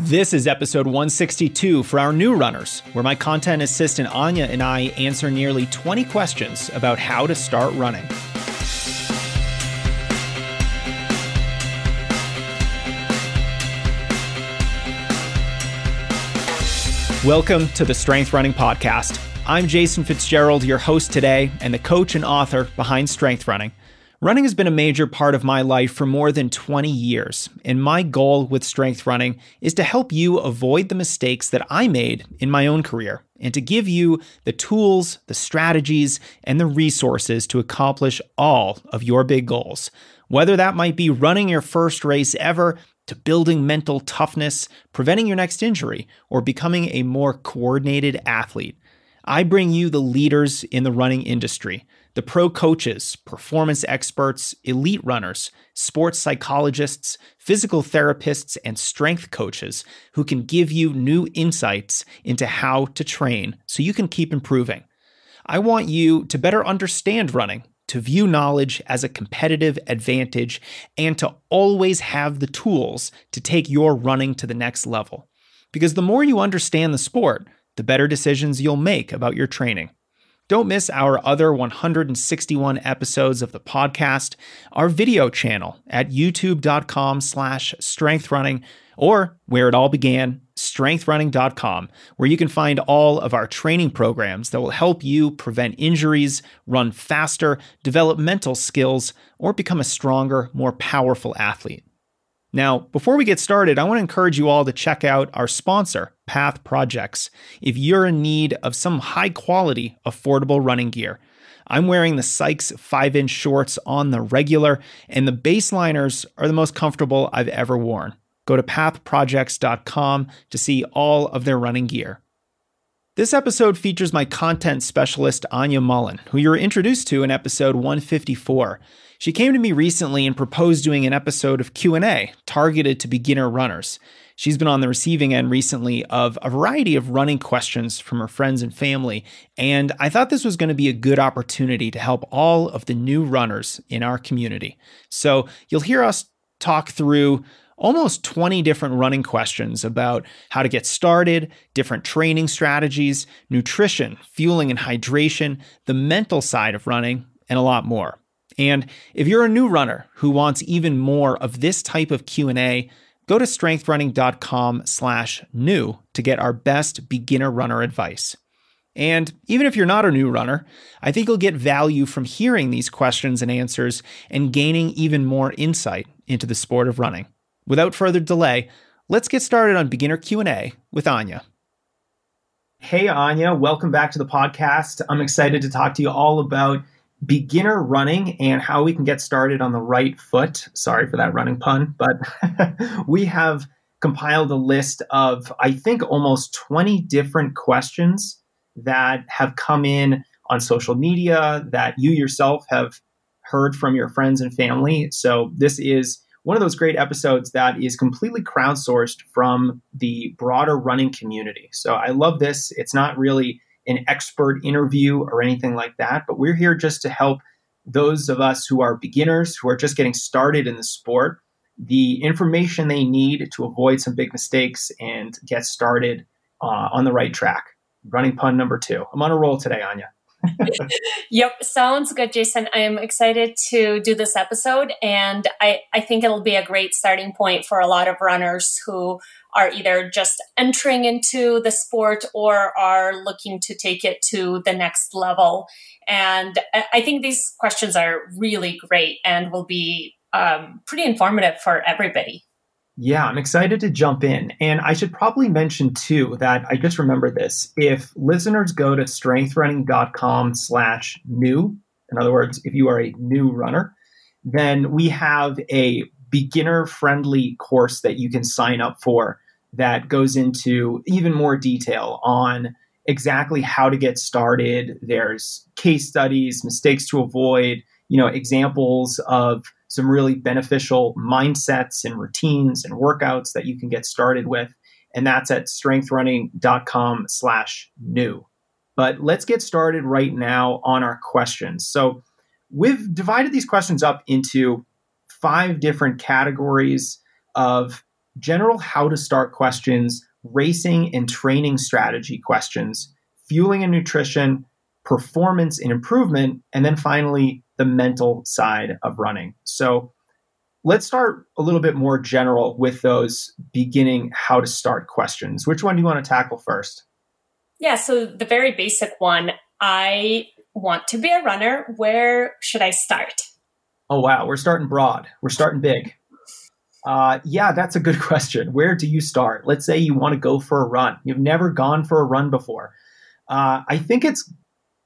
This is episode 162 for our new runners, where my content assistant Anya and I answer nearly 20 questions about how to start running. Welcome to the Strength Running Podcast. I'm Jason Fitzgerald, your host today, and the coach and author behind Strength Running. Running has been a major part of my life for more than 20 years, and my goal with strength running is to help you avoid the mistakes that I made in my own career and to give you the tools, the strategies, and the resources to accomplish all of your big goals. Whether that might be running your first race ever, to building mental toughness, preventing your next injury, or becoming a more coordinated athlete. I bring you the leaders in the running industry the pro coaches, performance experts, elite runners, sports psychologists, physical therapists, and strength coaches who can give you new insights into how to train so you can keep improving. I want you to better understand running, to view knowledge as a competitive advantage, and to always have the tools to take your running to the next level. Because the more you understand the sport, the better decisions you'll make about your training. Don't miss our other 161 episodes of the podcast, our video channel at youtube.com slash strengthrunning, or where it all began, strengthrunning.com, where you can find all of our training programs that will help you prevent injuries, run faster, develop mental skills, or become a stronger, more powerful athlete. Now, before we get started, I want to encourage you all to check out our sponsor, Path Projects, if you're in need of some high quality, affordable running gear. I'm wearing the Sykes 5 inch shorts on the regular, and the baseliners are the most comfortable I've ever worn. Go to pathprojects.com to see all of their running gear. This episode features my content specialist, Anya Mullen, who you were introduced to in episode 154. She came to me recently and proposed doing an episode of Q&A targeted to beginner runners. She's been on the receiving end recently of a variety of running questions from her friends and family, and I thought this was going to be a good opportunity to help all of the new runners in our community. So, you'll hear us talk through almost 20 different running questions about how to get started, different training strategies, nutrition, fueling and hydration, the mental side of running, and a lot more. And if you're a new runner who wants even more of this type of Q&A, go to strengthrunning.com/new to get our best beginner runner advice. And even if you're not a new runner, I think you'll get value from hearing these questions and answers and gaining even more insight into the sport of running. Without further delay, let's get started on beginner Q&A with Anya. Hey Anya, welcome back to the podcast. I'm excited to talk to you all about beginner running and how we can get started on the right foot. Sorry for that running pun, but we have compiled a list of, I think, almost 20 different questions that have come in on social media that you yourself have heard from your friends and family. So, this is one of those great episodes that is completely crowdsourced from the broader running community. So, I love this. It's not really an expert interview or anything like that, but we're here just to help those of us who are beginners, who are just getting started in the sport, the information they need to avoid some big mistakes and get started uh, on the right track. Running pun number two. I'm on a roll today, Anya. yep, sounds good, Jason. I am excited to do this episode, and I, I think it'll be a great starting point for a lot of runners who are either just entering into the sport or are looking to take it to the next level. And I think these questions are really great and will be um, pretty informative for everybody. Yeah, I'm excited to jump in. And I should probably mention too that I just remember this. If listeners go to strengthrunning.com slash new, in other words, if you are a new runner, then we have a beginner friendly course that you can sign up for that goes into even more detail on exactly how to get started. There's case studies, mistakes to avoid, you know, examples of some really beneficial mindsets and routines and workouts that you can get started with. And that's at strengthrunning.com slash new. But let's get started right now on our questions. So we've divided these questions up into five different categories of general how to start questions, racing and training strategy questions, fueling and nutrition, performance and improvement, and then finally the mental side of running. So let's start a little bit more general with those beginning how to start questions. Which one do you want to tackle first? Yeah, so the very basic one I want to be a runner. Where should I start? Oh, wow. We're starting broad, we're starting big. Uh, yeah, that's a good question. Where do you start? Let's say you want to go for a run. You've never gone for a run before. Uh, I think it's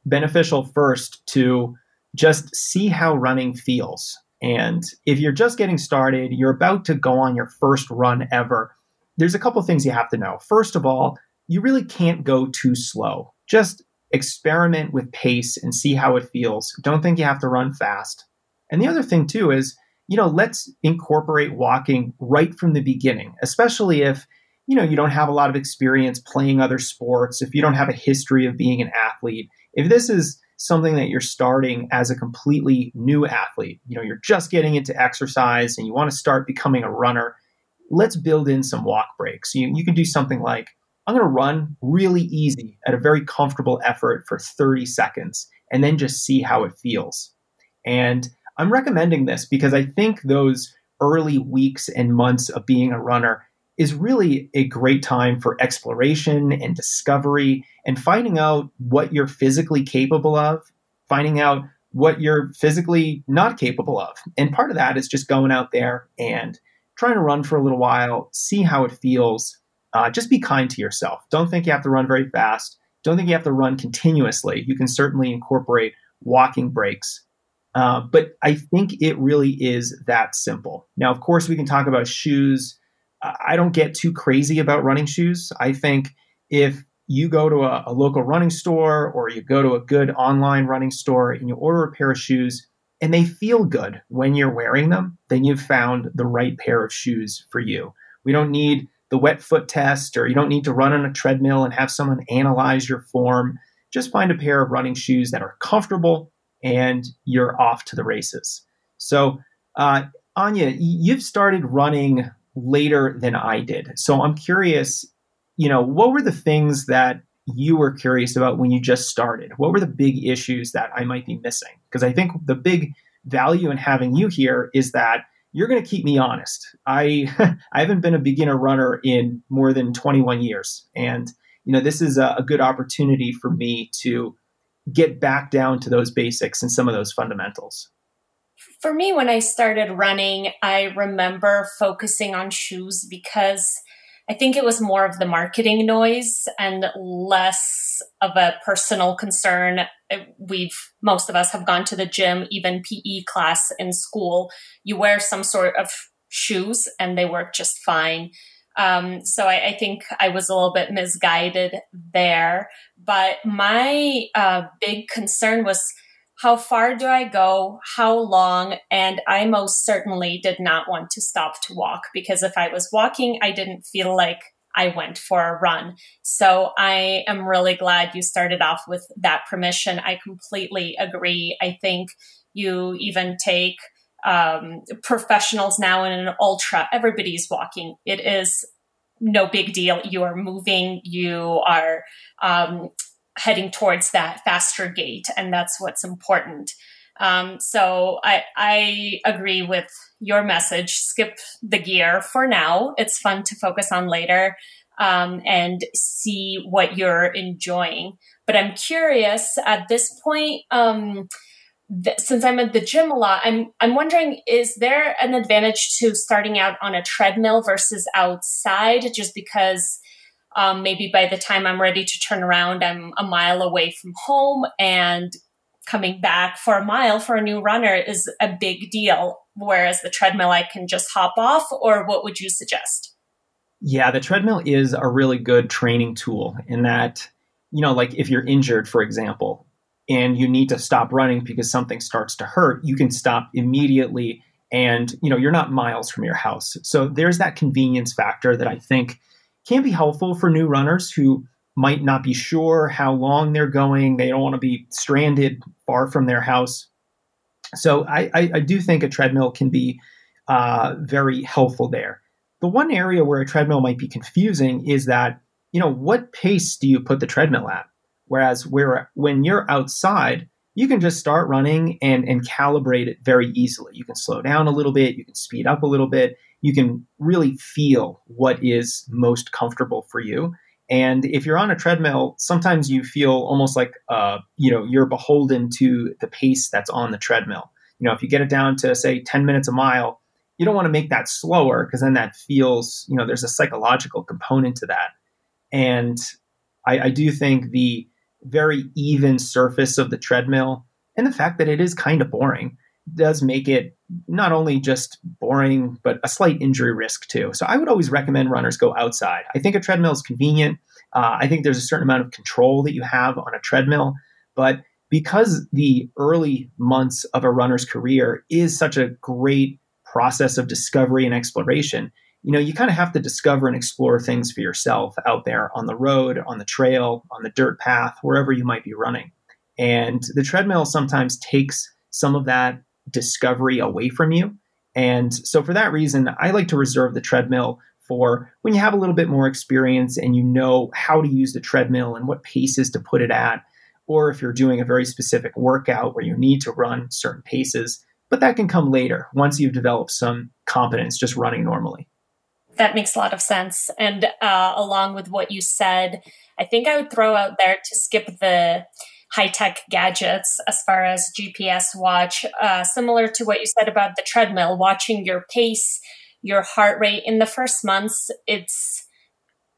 beneficial first to just see how running feels. And if you're just getting started, you're about to go on your first run ever, there's a couple things you have to know. First of all, you really can't go too slow. Just experiment with pace and see how it feels. Don't think you have to run fast. And the other thing, too, is, you know, let's incorporate walking right from the beginning, especially if, you know, you don't have a lot of experience playing other sports, if you don't have a history of being an athlete. If this is something that you're starting as a completely new athlete, you know, you're just getting into exercise and you want to start becoming a runner, let's build in some walk breaks. You, you can do something like, I'm going to run really easy at a very comfortable effort for 30 seconds and then just see how it feels. And I'm recommending this because I think those early weeks and months of being a runner is really a great time for exploration and discovery and finding out what you're physically capable of, finding out what you're physically not capable of. And part of that is just going out there and trying to run for a little while, see how it feels. Uh, just be kind to yourself. Don't think you have to run very fast. Don't think you have to run continuously. You can certainly incorporate walking breaks. Uh, but I think it really is that simple. Now, of course, we can talk about shoes I don't get too crazy about running shoes. I think if you go to a, a, local running store or you go to a good online running store and you order a pair of shoes and they feel good when you're wearing them, then you've found the right pair of shoes for you. We don't need the wet foot test or you don't need to run on a treadmill and have someone analyze your form. Just find a pair of running shoes that are comfortable and you're off to the races. So, uh, Anya, you've started running later than I did. So I'm curious, you know, what were the things that you were curious about when you just started? What were the big issues that I might be missing? Because I think the big value in having you here is that you're going to keep me honest. I I haven't been a beginner runner in more than 21 years, and you know this is a, a good opportunity for me to get back down to those basics and some of those fundamentals. For me, when I started running, I remember focusing on shoes because I think it was more of the marketing noise and less of a personal concern. We've, most of us have gone to the gym, even PE class in school. You wear some sort of shoes and they work just fine. Um, so I, I, think I was a little bit misguided there. But my uh, big concern was how far do I go? How long? And I most certainly did not want to stop to walk because if I was walking, I didn't feel like I went for a run. So I am really glad you started off with that permission. I completely agree. I think you even take um, professionals now in an ultra, everybody's walking. It is no big deal. You are moving, you are um, heading towards that faster gait, and that's what's important. Um, so I, I agree with your message. Skip the gear for now. It's fun to focus on later um, and see what you're enjoying. But I'm curious at this point. Um, th- since I'm at the gym a lot, I'm I'm wondering: is there an advantage to starting out on a treadmill versus outside? Just because um, maybe by the time I'm ready to turn around, I'm a mile away from home and coming back for a mile for a new runner is a big deal. Whereas the treadmill, I can just hop off, or what would you suggest? Yeah, the treadmill is a really good training tool in that, you know, like if you're injured, for example, and you need to stop running because something starts to hurt, you can stop immediately and, you know, you're not miles from your house. So there's that convenience factor that I think can be helpful for new runners who might not be sure how long they're going. They don't want to be stranded far from their house. So I, I, I do think a treadmill can be uh, very helpful there. the one area where a treadmill might be confusing is that, you know, what pace do you put the treadmill at? Whereas where when you're outside, you can just start running and, and calibrate it very easily. You can slow down a little bit, you can speed up a little bit, you can really feel what is most comfortable for you. And if you're on a treadmill, sometimes you feel almost like uh, you know you're beholden to the pace that's on the treadmill. You know, if you get it down to say 10 minutes a mile, you don't want to make that slower because then that feels you know there's a psychological component to that. And I, I do think the very even surface of the treadmill and the fact that it is kind of boring does make it not only just boring, but a slight injury risk too. So I would always recommend runners go outside. I think a treadmill is convenient. Uh, I think there's a certain amount of control that you have on a treadmill, but because the early months of a runner's career is such a great process of discovery and exploration, you know, you kind of have to discover and explore things for yourself out there on the road, on the trail, on the dirt path, wherever you might be running. And the treadmill sometimes takes some of that discovery away from you. And so, for that reason, I like to reserve the treadmill for when you have a little bit more experience and you know how to use the treadmill and what paces to put it at, or if you're doing a very specific workout where you need to run certain paces. But that can come later once you've developed some competence just running normally. That makes a lot of sense. And uh, along with what you said, I think I would throw out there to skip the high tech gadgets as far as GPS watch, uh, similar to what you said about the treadmill, watching your pace, your heart rate in the first months, it's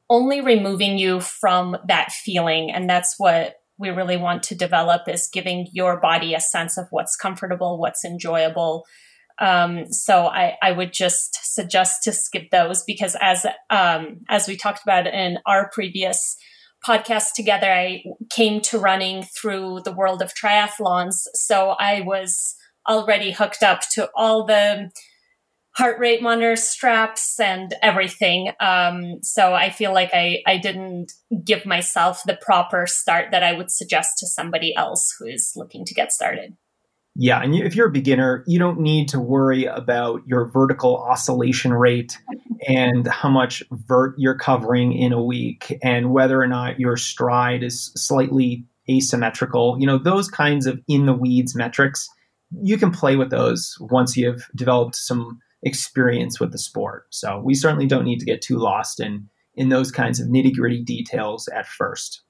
only removing you from that feeling. And that's what we really want to develop is giving your body a sense of what's comfortable, what's enjoyable. Um, so I, I would just suggest to skip those because as um, as we talked about in our previous podcast together, I came to running through the world of triathlons. So I was already hooked up to all the heart rate monitor straps and everything. Um, so I feel like I, I didn't give myself the proper start that I would suggest to somebody else who is looking to get started. Yeah, and if you're a beginner, you don't need to worry about your vertical oscillation rate and how much vert you're covering in a week and whether or not your stride is slightly asymmetrical. You know, those kinds of in the weeds metrics, you can play with those once you've developed some experience with the sport. So we certainly don't need to get too lost in in those kinds of nitty gritty details at first.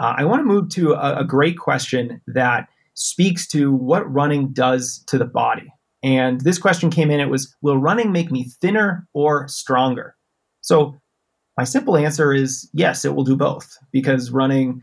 Uh, I want to move to a, a great question that speaks to what running does to the body. And this question came in it was, Will running make me thinner or stronger? So, my simple answer is yes, it will do both because running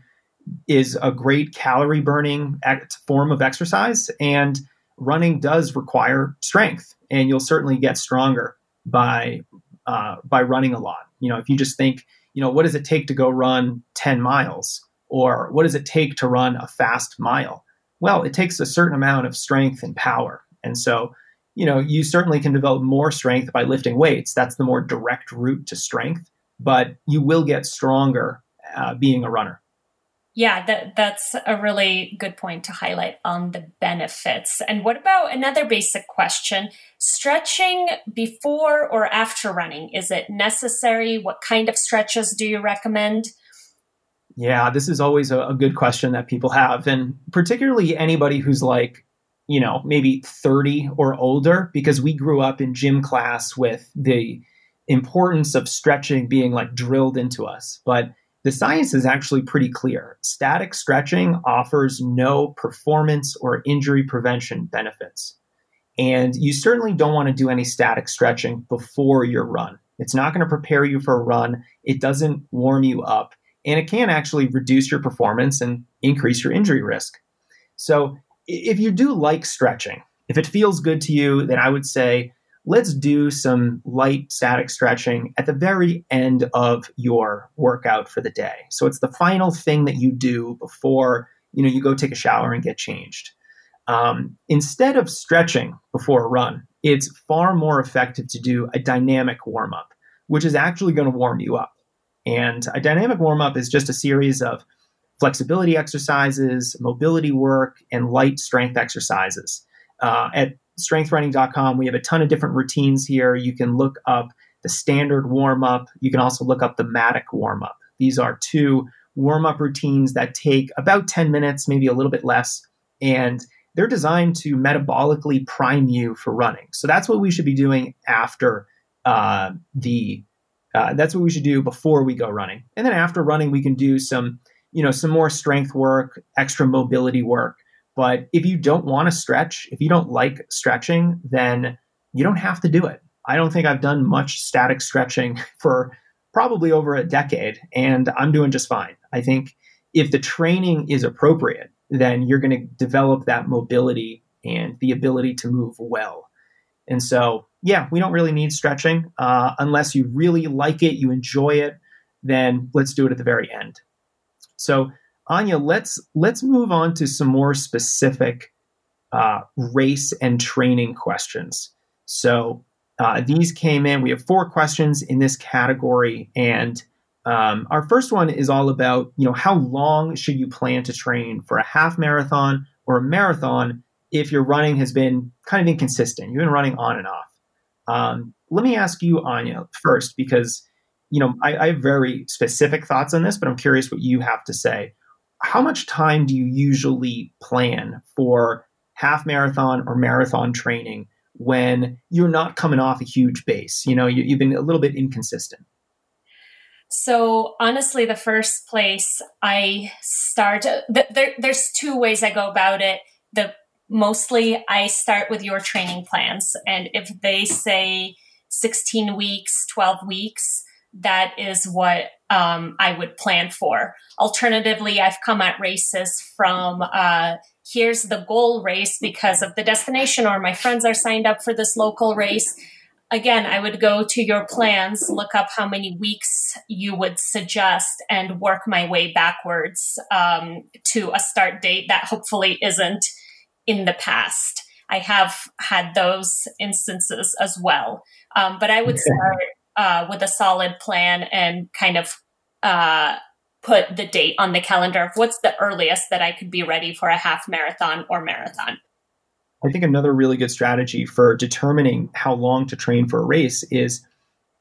is a great calorie burning form of exercise and running does require strength and you'll certainly get stronger by uh, by running a lot you know if you just think you know what does it take to go run 10 miles or what does it take to run a fast mile well, it takes a certain amount of strength and power. And so, you know, you certainly can develop more strength by lifting weights. That's the more direct route to strength, but you will get stronger uh, being a runner. Yeah, that, that's a really good point to highlight on the benefits. And what about another basic question? Stretching before or after running, is it necessary? What kind of stretches do you recommend? Yeah, this is always a, a good question that people have. And particularly anybody who's like, you know, maybe 30 or older, because we grew up in gym class with the importance of stretching being like drilled into us. But the science is actually pretty clear. Static stretching offers no performance or injury prevention benefits. And you certainly don't want to do any static stretching before your run. It's not going to prepare you for a run. It doesn't warm you up and it can actually reduce your performance and increase your injury risk. So, if you do like stretching, if it feels good to you, then I would say let's do some light static stretching at the very end of your workout for the day. So it's the final thing that you do before you know you go take a shower and get changed. Um, instead of stretching before a run, it's far more effective to do a dynamic warm up, which is actually going to warm you up. And a dynamic warm up is just a series of flexibility exercises, mobility work, and light strength exercises. Uh, at strengthrunning.com, we have a ton of different routines here. You can look up the standard warm up. You can also look up the Matic warm up. These are two warm up routines that take about 10 minutes, maybe a little bit less. And they're designed to metabolically prime you for running. So that's what we should be doing after uh, the. Uh, that's what we should do before we go running, and then after running, we can do some, you know, some more strength work, extra mobility work. But if you don't want to stretch, if you don't like stretching, then you don't have to do it. I don't think I've done much static stretching for probably over a decade, and I'm doing just fine. I think if the training is appropriate, then you're going to develop that mobility and the ability to move well. And so, yeah, we don't really need stretching uh, unless you really like it, you enjoy it. Then let's do it at the very end. So, Anya, let's let's move on to some more specific uh, race and training questions. So, uh, these came in. We have four questions in this category, and um, our first one is all about you know how long should you plan to train for a half marathon or a marathon if your running has been kind of inconsistent. You've been running on and off. Um, let me ask you, Anya, first because you know I, I have very specific thoughts on this, but I'm curious what you have to say. How much time do you usually plan for half marathon or marathon training? when you're not coming off a huge base. You know, you, have been a little bit inconsistent. So honestly, the first place I start, there, there's two ways I go about it. The mostly I start with your training plans, and if they say 16 weeks, 12 weeks, that is what um, I would plan for. Alternatively, I've come at races from uh, here's the goal race because of the destination, or my friends are signed up for this local race. Again, I would go to your plans, look up how many weeks you would suggest, and work my way backwards um, to a start date that hopefully isn't in the past. I have had those instances as well. Um, but I would start uh, with a solid plan and kind of uh, put the date on the calendar of what's the earliest that I could be ready for a half marathon or marathon. I think another really good strategy for determining how long to train for a race is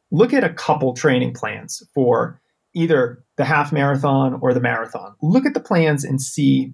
look at a couple training plans for either the half marathon or the marathon. Look at the plans and see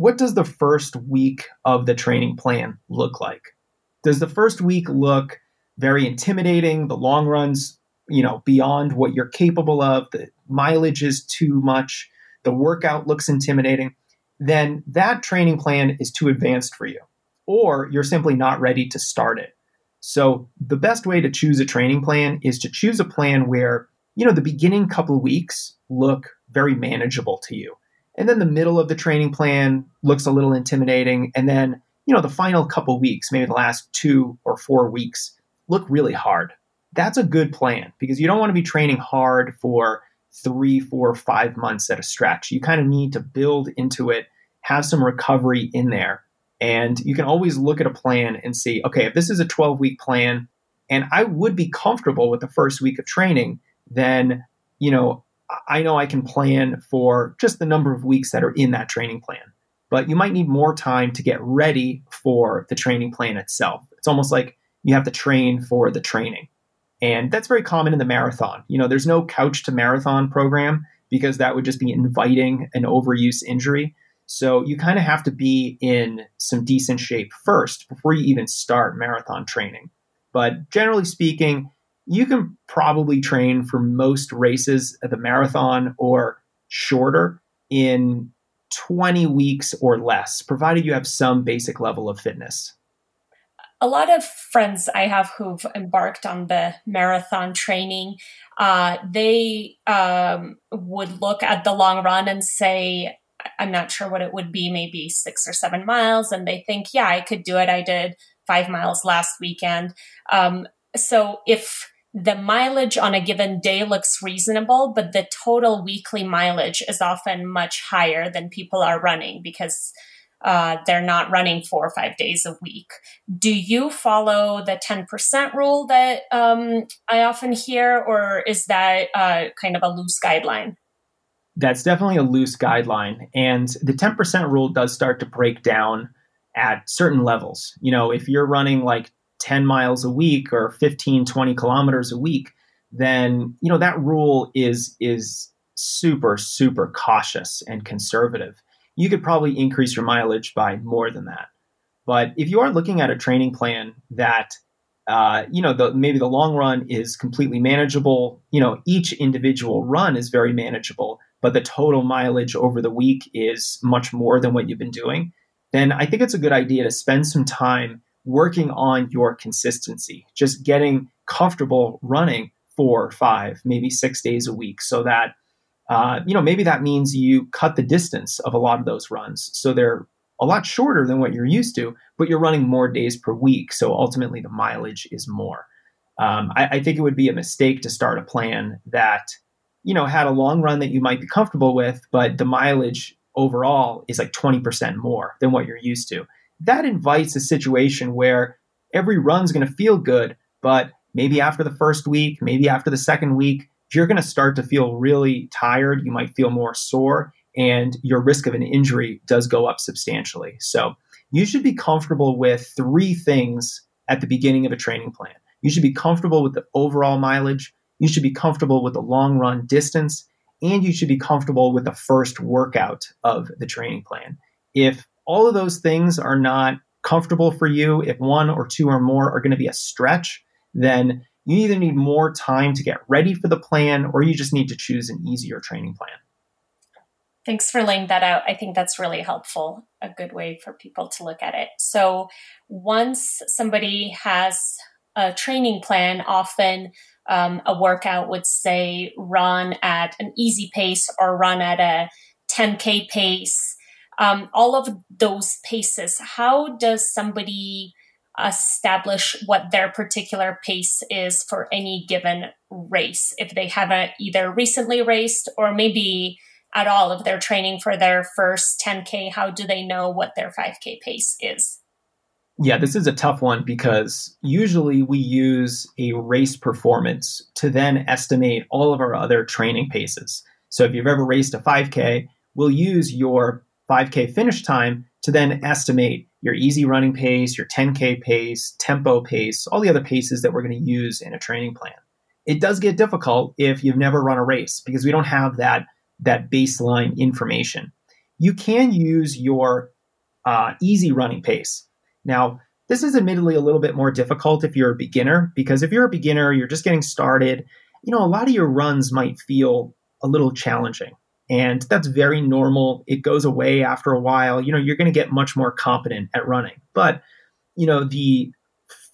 what does the first week of the training plan look like? Does the first week look very intimidating? The long runs you know beyond what you're capable of? The mileage is too much? The workout looks intimidating? Then that training plan is too advanced for you or you're simply not ready to start it. So the best way to choose a training plan is to choose a plan where you know the beginning couple weeks look very manageable to you and then the middle of the training plan looks a little intimidating and then you know the final couple weeks maybe the last two or four weeks look really hard that's a good plan because you don't want to be training hard for three, four, five months at a stretch. You kind of need to build into it, have some recovery in there. And you can always look at a plan and see, okay, if this is a 12 week plan and I would be comfortable with the first week of training, then, you know, I know I can plan for just the number of weeks that are in that training plan. But you might need more time to get ready for the training plan itself. It's almost like you have to train for the training. And that's very common in the marathon. You know, there's no couch to marathon program because that would just be inviting an overuse injury. So you kind of have to be in some decent shape first before you even start marathon training. But generally speaking, you can probably train for most races at the marathon or shorter in 20 weeks or less, provided you have some basic level of fitness a lot of friends I have who've embarked on the marathon training, uh, they um, would look at the long run and say, I'm not sure what it would be, maybe six or seven miles. And they think, yeah, I could do it. I did five miles last weekend. Um, so if the mileage on a given day looks reasonable, but the total weekly mileage is often much higher than people are running because uh, they're not running four or five days a week. Do you follow the 10% rule that um, I often hear, or is that uh, kind of a loose guideline? That's definitely a loose guideline. And the 10% rule does start to break down at certain levels. You know, if you're running like 10 miles a week or 15, 20 kilometers a week, then you know that rule is is super super cautious and conservative. You could probably increase your mileage by more than that. But if you are looking at a training plan that uh, you know, the, maybe the long run is completely manageable. You know, each individual run is very manageable, but the total mileage over the week is much more than what you've been doing. Then I think it's a good idea to spend some time working on your consistency, just getting comfortable running four, five, maybe six days a week, so that uh, you know maybe that means you cut the distance of a lot of those runs, so they're a lot shorter than what you're used to, but you're running more days per week. So ultimately, the mileage is more. Um, I, I think it would be a mistake to start a plan that, you know, had a long run that you might be comfortable with, but the mileage overall is like 20% more than what you're used to. That invites a situation where every run's going to feel good, but maybe after the first week, maybe after the second week, you're going to start to feel really tired. You might feel more sore and your risk of an injury does go up substantially. So you should be comfortable with three things at the beginning of a training plan. You should be comfortable with the overall mileage, you should be comfortable with the long run distance, and you should be comfortable with the first workout of the training plan. If all of those things are not comfortable for you, if one or two or more are going to be a stretch, then you either need more time to get ready for the plan or you just need to choose an easier training plan. Thanks for laying that out. I think that's really helpful, a good way for people to look at it. So, once somebody has a training plan, often um, a workout would say run at an easy pace or run at a 10K pace. Um, all of those paces, how does somebody establish what their particular pace is for any given race if they haven't either recently raced or maybe at all if they're training for their first 10K? How do they know what their 5K pace is? Yeah, this is a tough one because usually we use a race performance to then estimate all of our other training paces. So if you've ever raced a 5K, we'll use your 5K finish time to then estimate your easy running pace, your 10K pace, tempo pace, all the other paces that we're going to use in a training plan. It does get difficult if you've never run a race because we don't have that that baseline information. You can use your uh, easy running pace. Now, this is admittedly a little bit more difficult if you're a beginner, because if you're a beginner, you're just getting started, you know, a lot of your runs might feel a little challenging. And that's very normal. It goes away after a while. You know, you're going to get much more competent at running. But, you know, the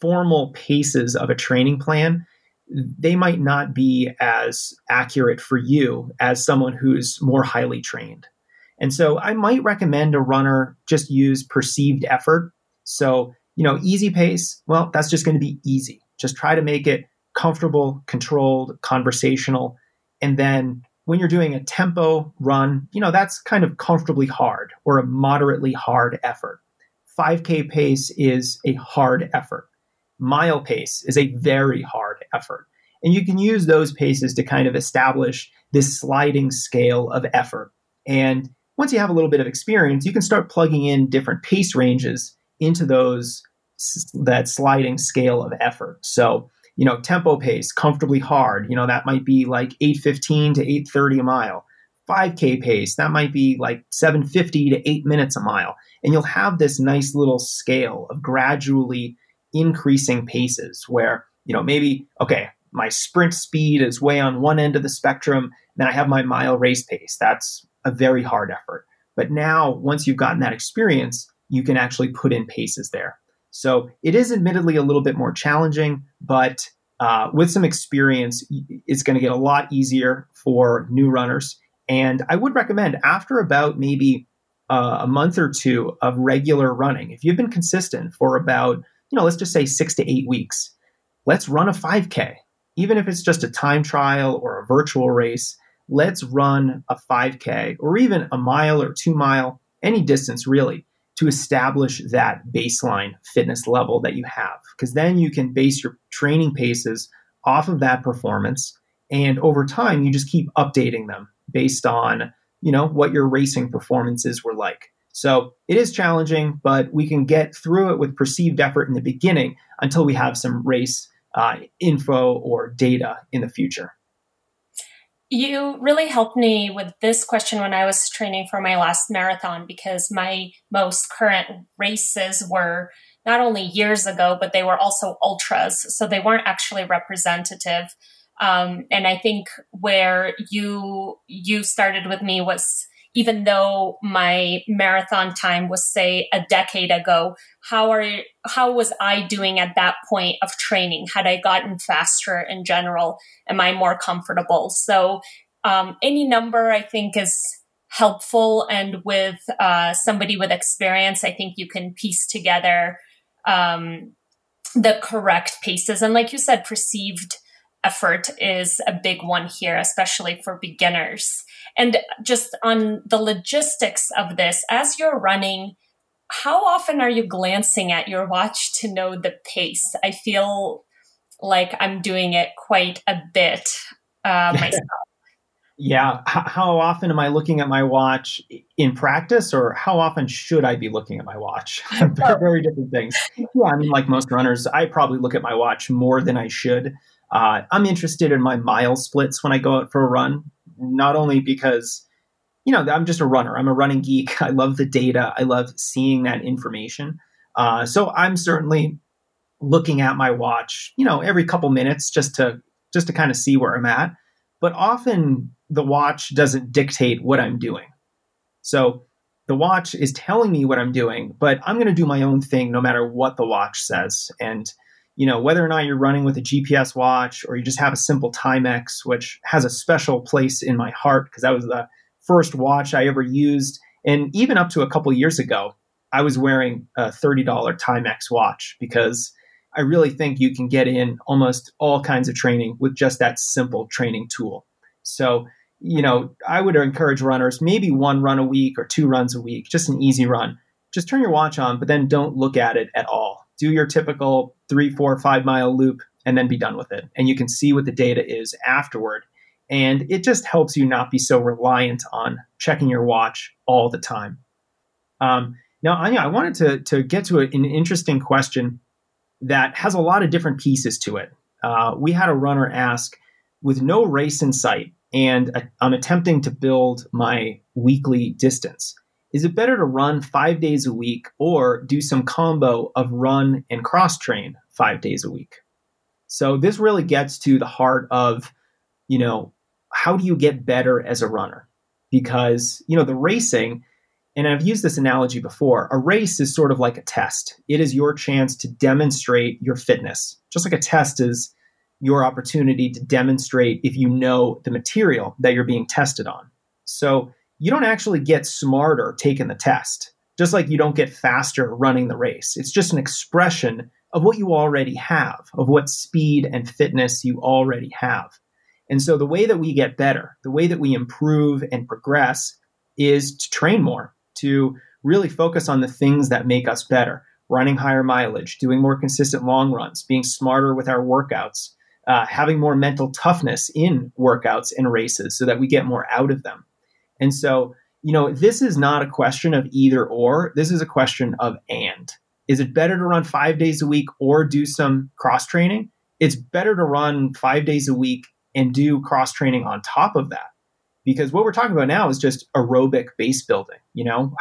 formal paces of a training plan they might not be as accurate for you as someone who's more highly trained. And so I might recommend a runner just use perceived effort. So, you know, easy pace, well, that's just going to be easy. Just try to make it comfortable, controlled, conversational. And then when you're doing a tempo run, you know, that's kind of comfortably hard or a moderately hard effort. 5K pace is a hard effort mile pace is a very hard effort. And you can use those paces to kind of establish this sliding scale of effort. And once you have a little bit of experience, you can start plugging in different pace ranges into those that sliding scale of effort. So, you know, tempo pace, comfortably hard, you know, that might be like 815 to 830 a mile. 5K pace, that might be like 750 to 8 minutes a mile. And you'll have this nice little scale of gradually increasing paces where, you know, maybe, okay, my sprint speed is way on one end of the spectrum. Then I have my mile race pace. That's a very hard effort. But now, once you've gotten that experience, you can actually put in paces there. So it is admittedly a little bit more challenging, but uh, with some experience, it's going to get a lot easier for new runners. And I would recommend after about maybe uh, a month or two of regular running, if you've been consistent for about you know, let's just say six to eight weeks. Let's run a 5K, even if it's just a time trial or a virtual race. Let's run a 5K or even a mile or two mile, any distance really, to establish that baseline fitness level that you have. Because then you can base your training paces off of that performance. And over time, you just keep updating them based on, you know, what your racing performances were like. So it is challenging, but we can get through it with perceived effort in the beginning until we have some race uh, info or data in the future? You really helped me with this question when I was training for my last marathon because my most current races were not only years ago, but they were also ultras. So they weren't actually representative. Um, and I think where you you started with me was even though my marathon time was say a decade ago how are how was i doing at that point of training? Had i gotten faster in general? Am i more comfortable? So um, any number i think is helpful. And with uh, somebody with experience i think you can piece together um, the correct paces. And like you said perceived effort is a big one here especially for beginners and just on the logistics of this, as you're running, how often are you glancing at your watch to know the pace? I feel like I'm doing it quite a bit uh, myself. yeah. H- how often am I looking at my watch in practice, or how often should I be looking at my watch? very, very different things. Yeah, I mean, like most runners, I probably look at my watch more than I should. Uh, I'm interested in my mile splits when I go out for a run not only because you know i'm just a runner. I'm a running geek. I love the data. I love seeing that information. Uh, so i'm certainly looking at my watch you know every couple minutes just to just to kind of see where i'm at. But often the watch doesn't dictate what i'm doing. So the watch is telling me what i'm doing but i'm going to do my own thing no matter what the watch says. And you know, whether or not you're running with a GPS watch or you just have a simple Timex, which has a special place in my heart because that was the first watch I ever used. And even up to a couple years ago, I was wearing a $30 Timex watch because I really think you can get in almost all kinds of training with just that simple training tool. So, you know, I would encourage runners maybe one run a week or two runs a week, just an easy run. Just turn your watch on, but then don't look at it at all do your typical three, four, five mile loop and then be done with it. And you can see what the data is afterward. And it just helps you not be so reliant on checking your watch all the time. Um, now, Anya, I wanted to, to get to an interesting question that has a lot of different pieces to it. Uh, we had a runner ask, with no race in sight, and I'm attempting to build my weekly distance is it better to run five days a week or do some combo of run and cross train five days a week? So this really gets to the heart of, you know, how do you get better as a runner? Because, you know, the racing, and I've used this analogy before, a race is sort of like a test. It is your chance to demonstrate your fitness, just like a test is your opportunity to demonstrate if you know the material that you're being tested on. So you don't actually get smarter taking the test, just like you don't get faster running the race. It's just an expression of what you already have, of what speed and fitness you already have. And so the way that we get better, the way that we improve and progress is to train more, to really focus on the things that make us better running higher mileage, doing more consistent long runs, being smarter with our workouts, uh, having more mental toughness in workouts and races so that we get more out of them. And so, you know, this is not a question of either or. This is a question of and. Is it better to run five days a week or do some cross training? It's better to run five days a week and do cross training on top of that. Because what we're talking about now is just aerobic base building. You know,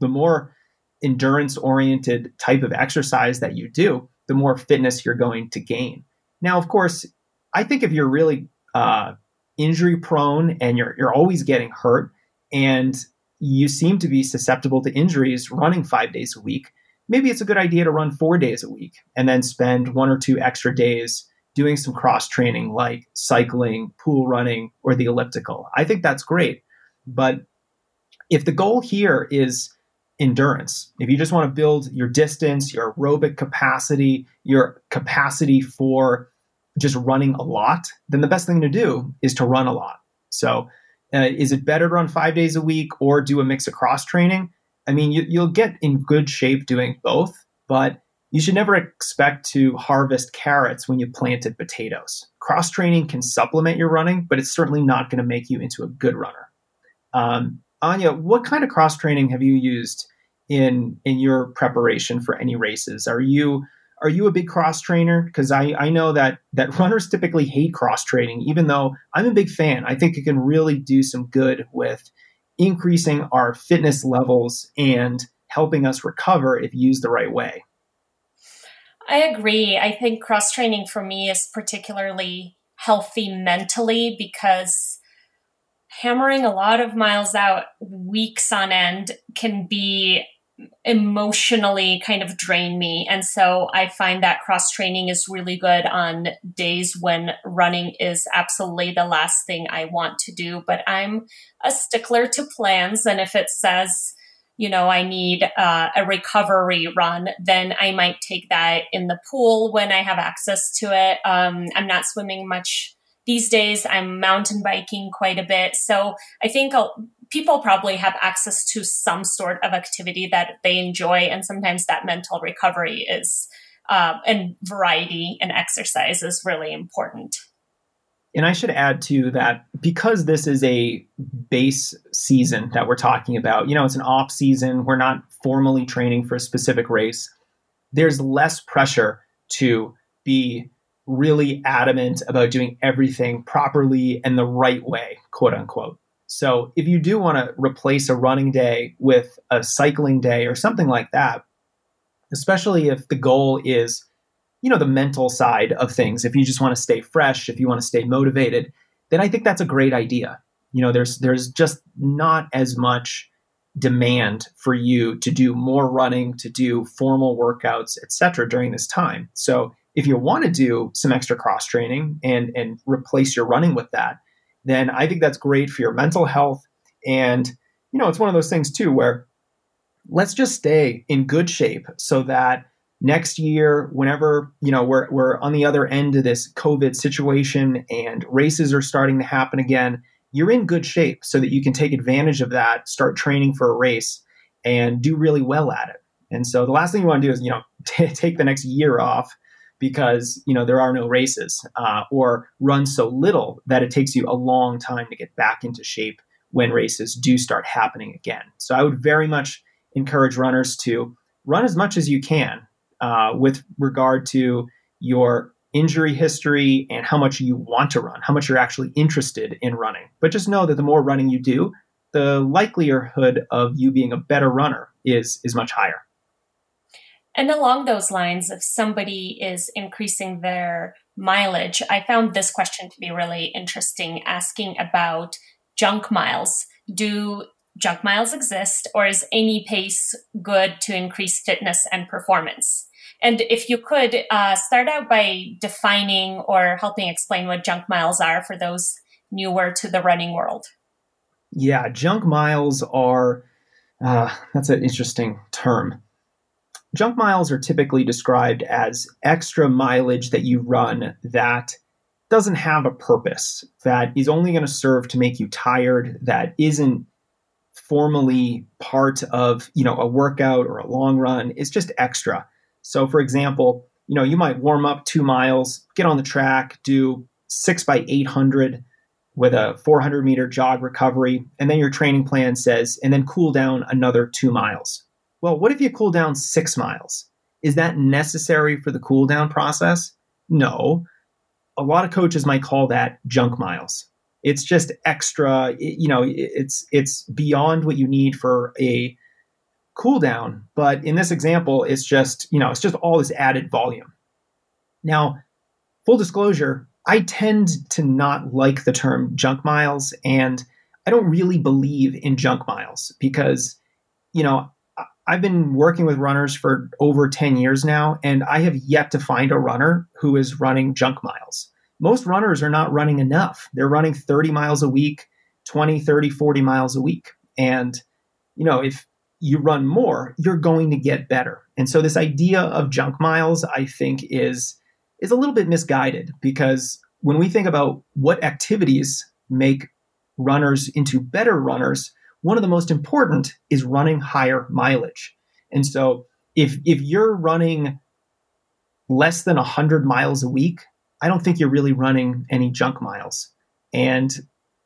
the more endurance oriented type of exercise that you do, the more fitness you're going to gain. Now, of course, I think if you're really uh, injury prone and you're you're always getting hurt and you seem to be susceptible to injuries running 5 days a week, maybe it's a good idea to run 4 days a week and then spend one or two extra days doing some cross training like cycling, pool running or the elliptical. I think that's great. But if the goal here is endurance. If you just want to build your distance, your aerobic capacity, your capacity for just running a lot, then the best thing to do is to run a lot. So, uh, is it better to run five days a week or do a mix of cross training? I mean, you, you'll get in good shape doing both, but you should never expect to harvest carrots when you planted potatoes. Cross training can supplement your running, but it's certainly not going to make you into a good runner. Um, Anya, what kind of cross training have you used in in your preparation for any races? Are you are you a big cross trainer? Because I, I know that that runners typically hate cross training, even though I'm a big fan. I think it can really do some good with increasing our fitness levels and helping us recover if used the right way. I agree. I think cross training for me is particularly healthy mentally because hammering a lot of miles out weeks on end can be emotionally kind of drain me. And so I find that cross training is really good on days when running is absolutely the last thing I want to do. But I'm a stickler to plans. And if it says, you know, I need uh, a recovery run, then I might take that in the pool when I have access to it. Um, I'm not swimming much these days. I'm mountain biking quite a bit. So I think I'll, people probably have access to some sort of activity that they enjoy. And sometimes that mental recovery is, uh, and variety and exercise is really important. And I should add to that because this is a base season that we're talking about, you know, it's an off season. We're not formally training for a specific race. There's less pressure to be really adamant about doing everything properly and the right way, quote unquote. So if you do want to replace a running day with a cycling day or something like that, especially if the goal is, you know, the mental side of things, if you just want to stay fresh, if you want to stay motivated, then I think that's a great idea. You know, there's there's just not as much demand for you to do more running, to do formal workouts, etc. during this time. So if you want to do some extra cross training and and replace your running with that, then I think that's great for your mental health. And, you know, it's one of those things too where let's just stay in good shape so that next year, whenever, you know, we're, we're on the other end of this COVID situation and races are starting to happen again, you're in good shape so that you can take advantage of that, start training for a race and do really well at it. And so the last thing you want to do is, you know, t- take the next year off because you know there are no races uh, or run so little that it takes you a long time to get back into shape when races do start happening again. So i would very much encourage runners to run as much as you can uh, with regard to your injury history and how much you want to run how much you're actually interested in running. But just know that the more running you do the likelihood of you being a better runner is is much higher and along those lines, if somebody is increasing their mileage, I found this question to be really interesting, asking about junk miles. Do junk miles exist, or is any pace good to increase fitness and performance? And if you could uh, start out by defining or helping explain what junk miles are for those newer to the running world. Yeah, junk miles are, uh, that's an interesting term. Junk miles are typically described as extra mileage that you run that doesn't have a purpose, that is only going to serve to make you tired, that isn't formally part of, you know, a workout or a long run. It's just extra. So for example, you know, you might warm up 2 miles, get on the track, do 6 by 800 with a 400 meter jog recovery, and then your training plan says and then cool down another 2 miles well, what if you cool down six miles? Is that necessary for the cool down process? No. A lot of coaches might call that junk miles. It's just extra, you know, it's it's beyond what you need for a cool down, but in this example it's just, you know, it's just all this added volume. Now, full disclosure, I tend to not like the term junk miles and I don't really believe in junk miles because you know, I've been working with runners for over 10 years now, and I have yet to find a runner who is running junk miles. Most runners are not running enough. They're running 30 miles a week, 20, 30, 40 miles a week. And, you know, if you run more, you're going to get better. And so this idea of junk miles, I think, is is a little bit misguided because when we think about what activities make runners into better runners, one of the most important is running higher mileage. And so if if you're running less than 100 miles a week, I don't think you're really running any junk miles. And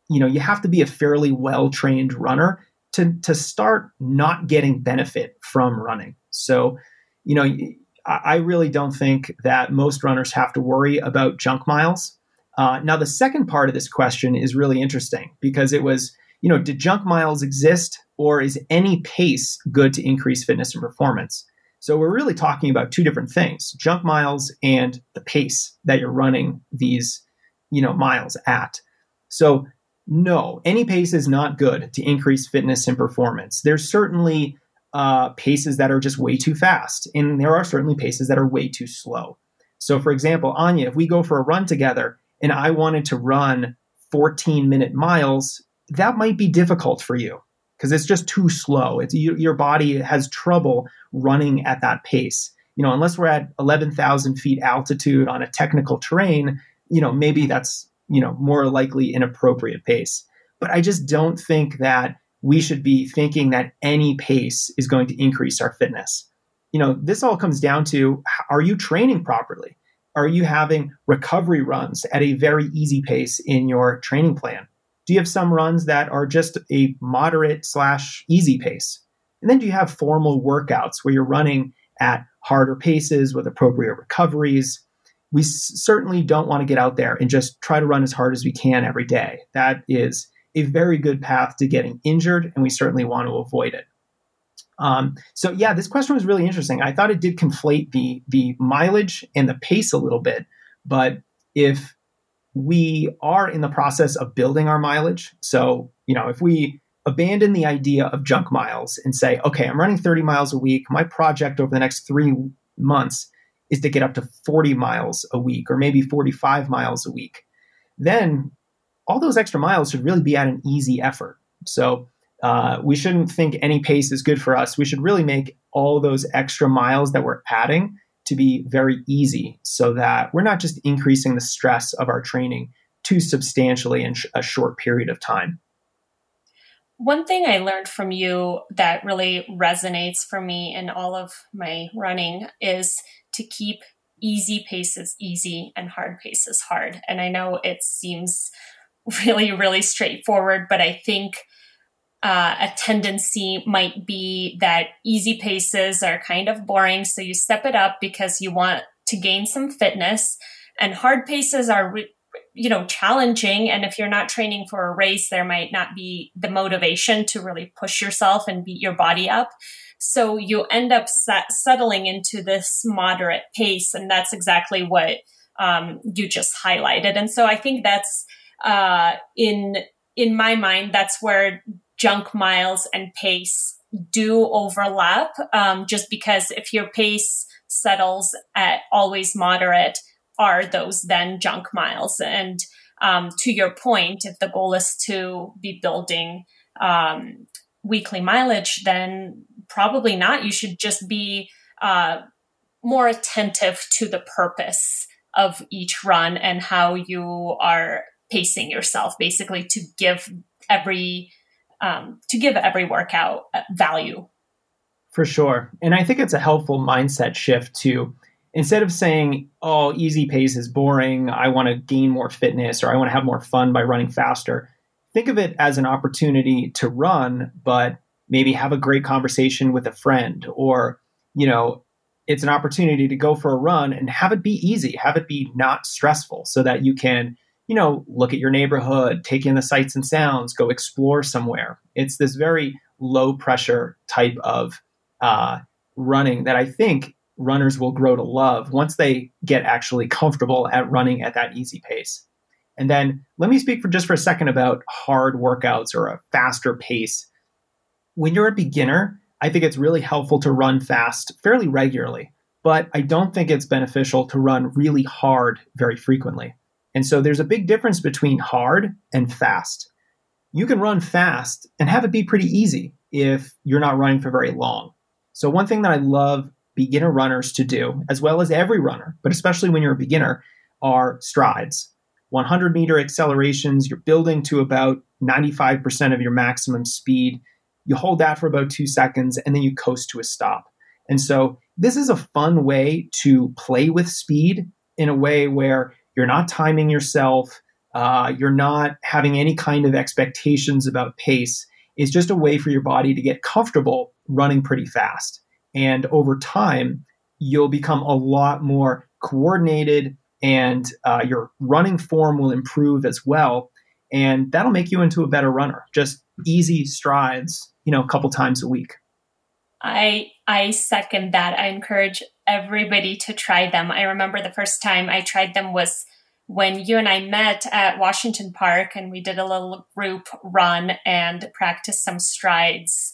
you know, you have to be a fairly well-trained runner to to start not getting benefit from running. So, you know, I really don't think that most runners have to worry about junk miles. Uh, now, the second part of this question is really interesting because it was, you know, did junk miles exist or is any pace good to increase fitness and performance? So we're really talking about two different things junk miles and the pace that you're running these, you know, miles at. So, no, any pace is not good to increase fitness and performance. There's certainly uh, paces that are just way too fast, and there are certainly paces that are way too slow. So, for example, Anya, if we go for a run together and I wanted to run 14 minute miles, that might be difficult for you because it's just too slow. It's you, your body has trouble running at that pace. You know, unless we're at 11,000 feet altitude on a technical terrain, you know, maybe that's, you know, more likely an appropriate pace. But I just don't think that we should be thinking that any pace is going to increase our fitness. You know, this all comes down to are you training properly? Are you having recovery runs at a very easy pace in your training plan? Do you have some runs that are just a moderate slash easy pace? And then do you have formal workouts where you're running at harder paces with appropriate recoveries? We certainly don't want to get out there and just try to run as hard as we can every day. That is a very good path to getting injured, and we certainly want to avoid it. Um, so yeah, this question was really interesting. I thought it did conflate the the mileage and the pace a little bit, but if we are in the process of building our mileage, so you know, if we abandon the idea of junk miles and say, okay, I'm running 30 miles a week. My project over the next three months is to get up to 40 miles a week or maybe 45 miles a week. Then all those extra miles should really be at an easy effort. So uh, we shouldn't think any pace is good for us. We should really make all those extra miles that we're adding to be very easy so that we're not just increasing the stress of our training too substantially in sh- a short period of time. One thing I learned from you that really resonates for me in all of my running is to keep easy paces easy and hard paces hard. And I know it seems really, really straightforward, but I think uh, a tendency might be that easy paces are kind of boring. So you step it up because you want to gain some fitness and hard paces are, re- you know, challenging. And if you're not training for a race, there might not be the motivation to really push yourself and beat your body up. So you end up set- settling into this moderate pace. And that's exactly what um, you just highlighted. And so I think that's, uh, in, in my mind, that's where junk miles and pace do overlap um, just because if your pace settles at always moderate are those then junk miles? And um, to your point if the goal is to be building um, weekly mileage then probably not. You should just be uh, more attentive to the purpose of each run and how you are pacing yourself basically to give every um, to give every workout uh, value. For sure. And I think it's a helpful mindset shift to instead of saying, oh, easy pace is boring, I want to gain more fitness or I want to have more fun by running faster, think of it as an opportunity to run, but maybe have a great conversation with a friend or, you know, it's an opportunity to go for a run and have it be easy, have it be not stressful so that you can you know, look at your neighborhood, take in the sights and sounds, go explore somewhere. It's this very low pressure type of uh, running that I think runners will grow to love once they get actually comfortable at running at that easy pace. And then let me speak for just for a second about hard workouts or a faster pace. When you're a beginner, I think it's really helpful to run fast fairly regularly, but I don't think it's beneficial to run really hard very frequently. And so there's a big difference between hard and fast. You can run fast and have it be pretty easy if you're not running for very long. So, one thing that I love beginner runners to do, as well as every runner, but especially when you're a beginner, are strides. 100 meter accelerations, you're building to about 95% of your maximum speed. You hold that for about two seconds and then you coast to a stop. And so, this is a fun way to play with speed in a way where you're not timing yourself. Uh, you're not having any kind of expectations about pace. It's just a way for your body to get comfortable running pretty fast. And over time, you'll become a lot more coordinated and uh, your running form will improve as well. And that'll make you into a better runner. Just easy strides, you know, a couple times a week. I I second that. I encourage everybody to try them. I remember the first time I tried them was when you and I met at Washington Park and we did a little group run and practiced some strides.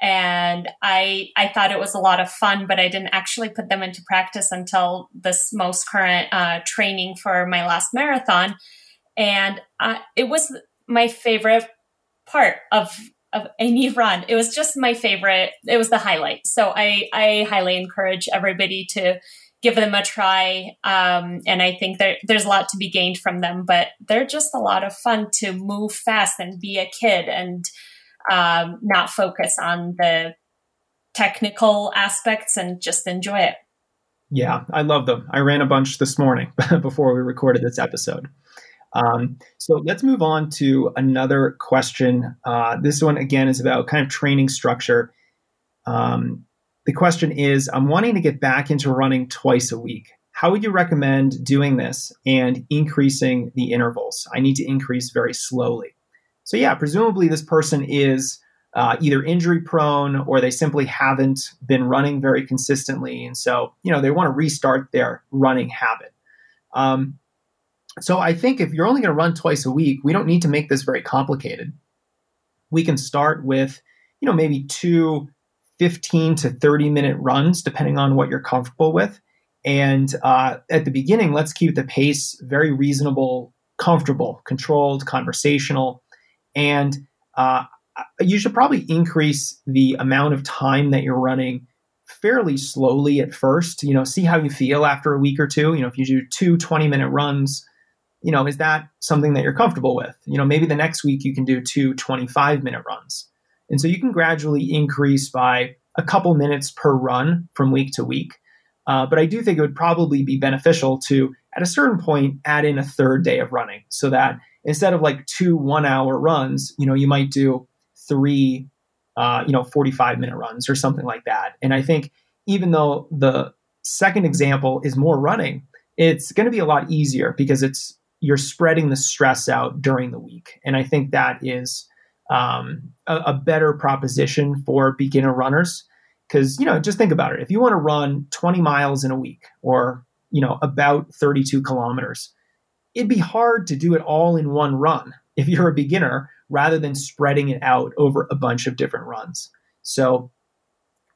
And I I thought it was a lot of fun, but I didn't actually put them into practice until this most current uh, training for my last marathon. And uh, it was my favorite part of of any run. It was just my favorite. It was the highlight. So I I highly encourage everybody to give them a try. Um, and I think there, there's a lot to be gained from them, but they're just a lot of fun to move fast and be a kid and um, not focus on the technical aspects and just enjoy it. Yeah, I love them. I ran a bunch this morning before we recorded this episode. Um, so let's move on to another question. Uh, this one, again, is about kind of training structure. Um, the question is I'm wanting to get back into running twice a week. How would you recommend doing this and increasing the intervals? I need to increase very slowly. So, yeah, presumably this person is uh, either injury prone or they simply haven't been running very consistently. And so, you know, they want to restart their running habit. Um, so, I think if you're only going to run twice a week, we don't need to make this very complicated. We can start with, you know, maybe two 15 to 30 minute runs, depending on what you're comfortable with. And uh, at the beginning, let's keep the pace very reasonable, comfortable, controlled, conversational. And uh, you should probably increase the amount of time that you're running fairly slowly at first. You know, see how you feel after a week or two. You know, if you do two 20 minute runs, you know, is that something that you're comfortable with? You know, maybe the next week you can do two 25 minute runs. And so you can gradually increase by a couple minutes per run from week to week. Uh, but I do think it would probably be beneficial to, at a certain point, add in a third day of running so that instead of like two one hour runs, you know, you might do three, uh, you know, 45 minute runs or something like that. And I think even though the second example is more running, it's going to be a lot easier because it's you're spreading the stress out during the week. And I think that is um, a, a better proposition for beginner runners. Because, you know, just think about it. If you want to run 20 miles in a week or, you know, about 32 kilometers, it'd be hard to do it all in one run if you're a beginner rather than spreading it out over a bunch of different runs. So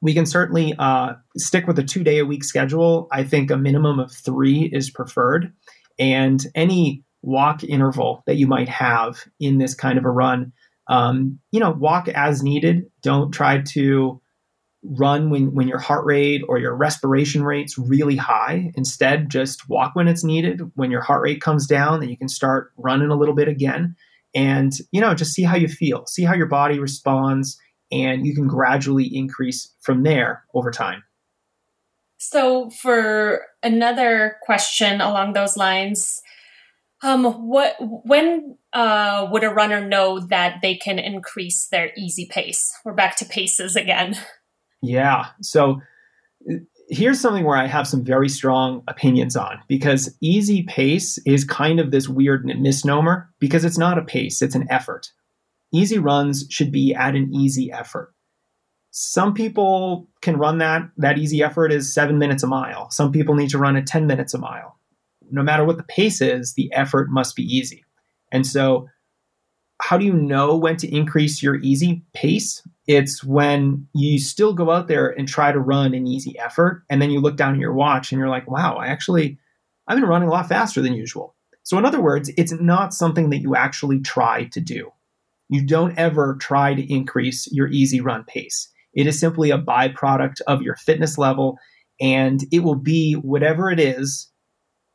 we can certainly uh, stick with a two day a week schedule. I think a minimum of three is preferred. And any walk interval that you might have in this kind of a run um, you know, walk as needed. Don't try to run when, when your heart rate or your respiration rate's really high. Instead, just walk when it's needed. When your heart rate comes down, then you can start running a little bit again. And, you know, just see how you feel, see how your body responds, and you can gradually increase from there over time. So, for another question along those lines, um, what when uh, would a runner know that they can increase their easy pace? We're back to paces again. Yeah. So here's something where I have some very strong opinions on because easy pace is kind of this weird misnomer because it's not a pace, it's an effort. Easy runs should be at an easy effort. Some people can run that. That easy effort is seven minutes a mile. Some people need to run at 10 minutes a mile no matter what the pace is, the effort must be easy. And so, how do you know when to increase your easy pace? It's when you still go out there and try to run an easy effort, and then you look down at your watch and you're like, wow, I actually, I've been running a lot faster than usual. So, in other words, it's not something that you actually try to do. You don't ever try to increase your easy run pace. It is simply a byproduct of your fitness level, and it will be whatever it is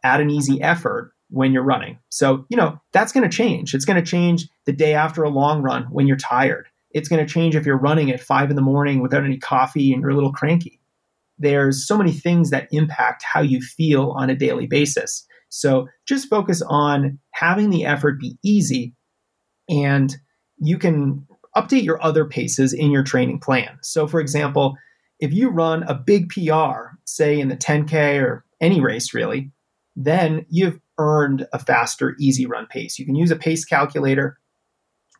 at an easy effort when you're running. So, you know, that's going to change. It's going to change the day after a long run when you're tired. It's going to change if you're running at five in the morning without any coffee and you're a little cranky. There's so many things that impact how you feel on a daily basis. So just focus on having the effort be easy and you can update your other paces in your training plan. So, for example, if you run a big PR, say in the 10K or any race really, then you've earned a faster, easy run pace. You can use a pace calculator.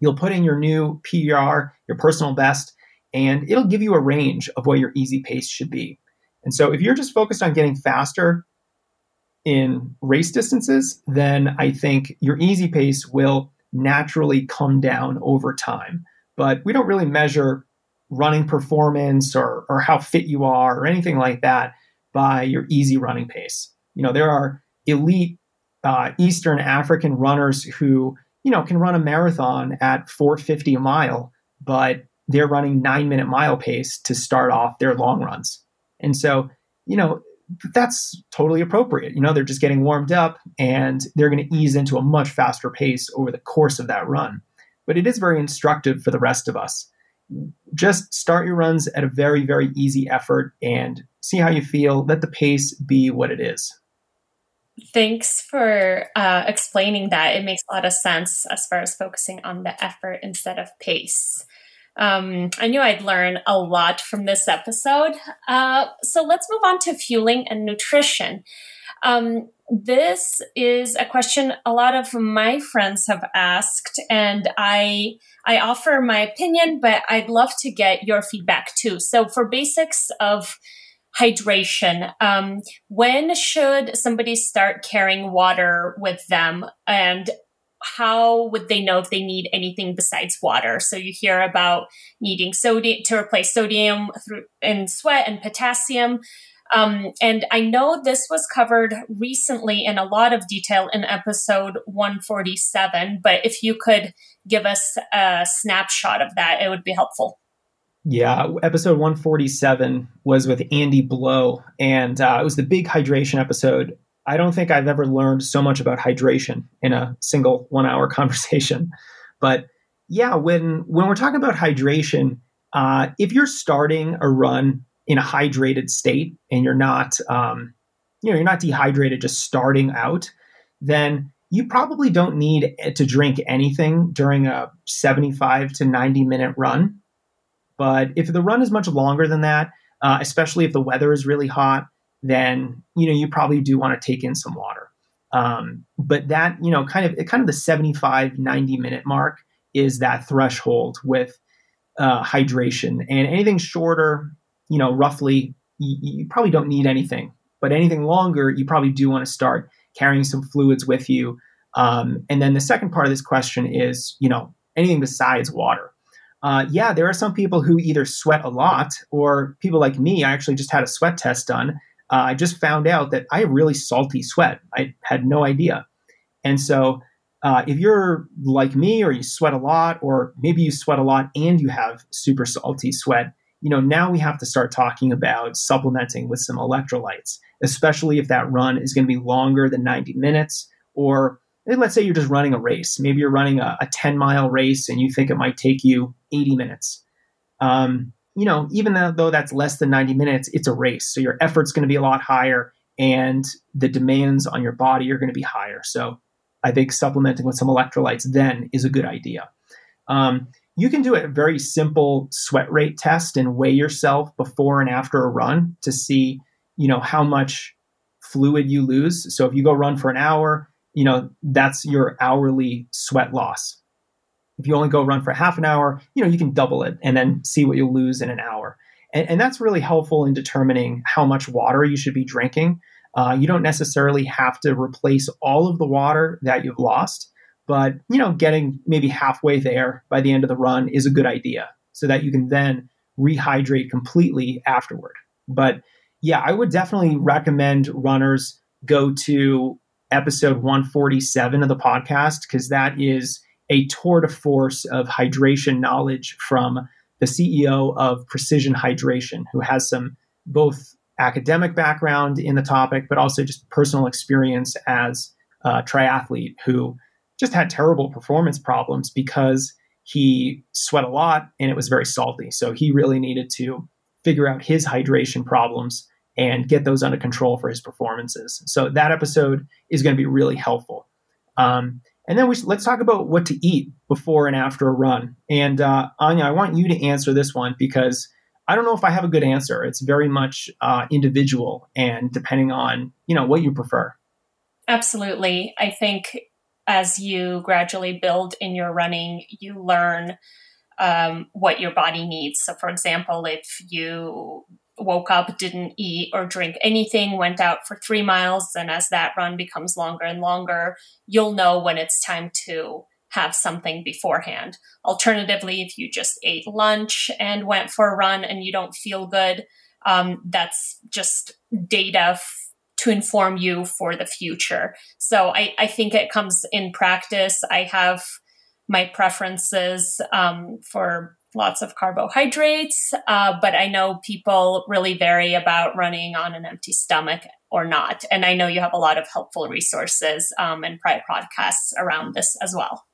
You'll put in your new PR, your personal best, and it'll give you a range of what your easy pace should be. And so if you're just focused on getting faster in race distances, then I think your easy pace will naturally come down over time. But we don't really measure running performance or, or how fit you are or anything like that by your easy running pace. You know, there are elite uh, Eastern African runners who, you know, can run a marathon at 450 a mile, but they're running nine minute mile pace to start off their long runs. And so, you know, that's totally appropriate. You know, they're just getting warmed up and they're going to ease into a much faster pace over the course of that run. But it is very instructive for the rest of us. Just start your runs at a very, very easy effort and see how you feel. Let the pace be what it is. Thanks for uh, explaining that. It makes a lot of sense as far as focusing on the effort instead of pace. Um, I knew I'd learn a lot from this episode. Uh, so let's move on to fueling and nutrition. Um, this is a question a lot of my friends have asked, and I I offer my opinion, but I'd love to get your feedback too. So for basics of hydration. Um, when should somebody start carrying water with them? And how would they know if they need anything besides water? So you hear about needing sodium to replace sodium through, in sweat and potassium. Um, and I know this was covered recently in a lot of detail in episode 147, but if you could give us a snapshot of that, it would be helpful. Yeah, episode 147 was with Andy Blow, and uh, it was the big hydration episode. I don't think I've ever learned so much about hydration in a single one hour conversation. But yeah, when when we're talking about hydration, uh, if you're starting a run in a hydrated state and you're not, um, you know, you're not dehydrated just starting out, then you probably don't need to drink anything during a 75 to 90 minute run. But if the run is much longer than that, uh, especially if the weather is really hot, then you know you probably do want to take in some water. Um, but that you know kind of kind of the 75 90 minute mark is that threshold with uh, hydration and anything shorter you know roughly you, you, probably don't need anything but anything longer you probably do want to start carrying some fluids with you um, and then the second part of this question is you know anything besides water uh, yeah, there are some people who either sweat a lot or people like me. I actually just had a sweat test done. Uh, I just found out that I have really salty sweat. I had no idea. And so, uh, if you're like me or you sweat a lot, or maybe you sweat a lot and you have super salty sweat, you know, now we have to start talking about supplementing with some electrolytes, especially if that run is going to be longer than 90 minutes or let's say you're just running a race. Maybe you're running a, a 10 mile race and you think it might take you 80 minutes. Um, you know, even though that's less than 90 minutes, it's a race. So your effort's going to be a lot higher and the demands on your body are going to be higher. So I think supplementing with some electrolytes then is a good idea. Um, you can do a very simple sweat rate test and weigh yourself before and after a run to see, you know, how much fluid you lose. So if you go run for an hour, you know, that's your hourly sweat loss. If you only go run for half an hour, you know, you can double it and then see what you'll lose in an hour. And, and that's really helpful in determining how much water you should be drinking. Uh, you don't necessarily have to replace all of the water that you've lost, but you know, getting maybe halfway there by the end of the run is a good idea, so that you can then rehydrate completely afterward. But yeah, I would definitely recommend runners go to episode 147 of the podcast because that is a tour de force of hydration knowledge from the CEO of Precision Hydration, who has some both academic background in the topic, but also just personal experience as a triathlete who just had terrible performance problems because he sweat a lot and it was very salty. So he really needed to figure out his hydration problems and get those under control for his performances. So that episode is going to be really helpful. Um, and then we let's talk about what to eat before and after a run. And uh, Anya, I want you to answer this one because I don't know if I have a good answer. It's very much uh, individual and depending on you know what you prefer. Absolutely, I think as you gradually build in your running, you learn um, what your body needs. So, for example, if you woke up, didn't eat or drink anything, went out for three miles, and as that run becomes longer and longer, you'll know when it's time to have something beforehand. Alternatively, if you just ate lunch and went for a run and you don't feel good, um, that's just data to inform you for the future. So I, I think it comes in practice. I have my preferences um, for lots of carbohydrates, uh, but I know people really vary about running on an empty stomach or not. And I know you have a lot of helpful resources um, and private podcasts around this as well.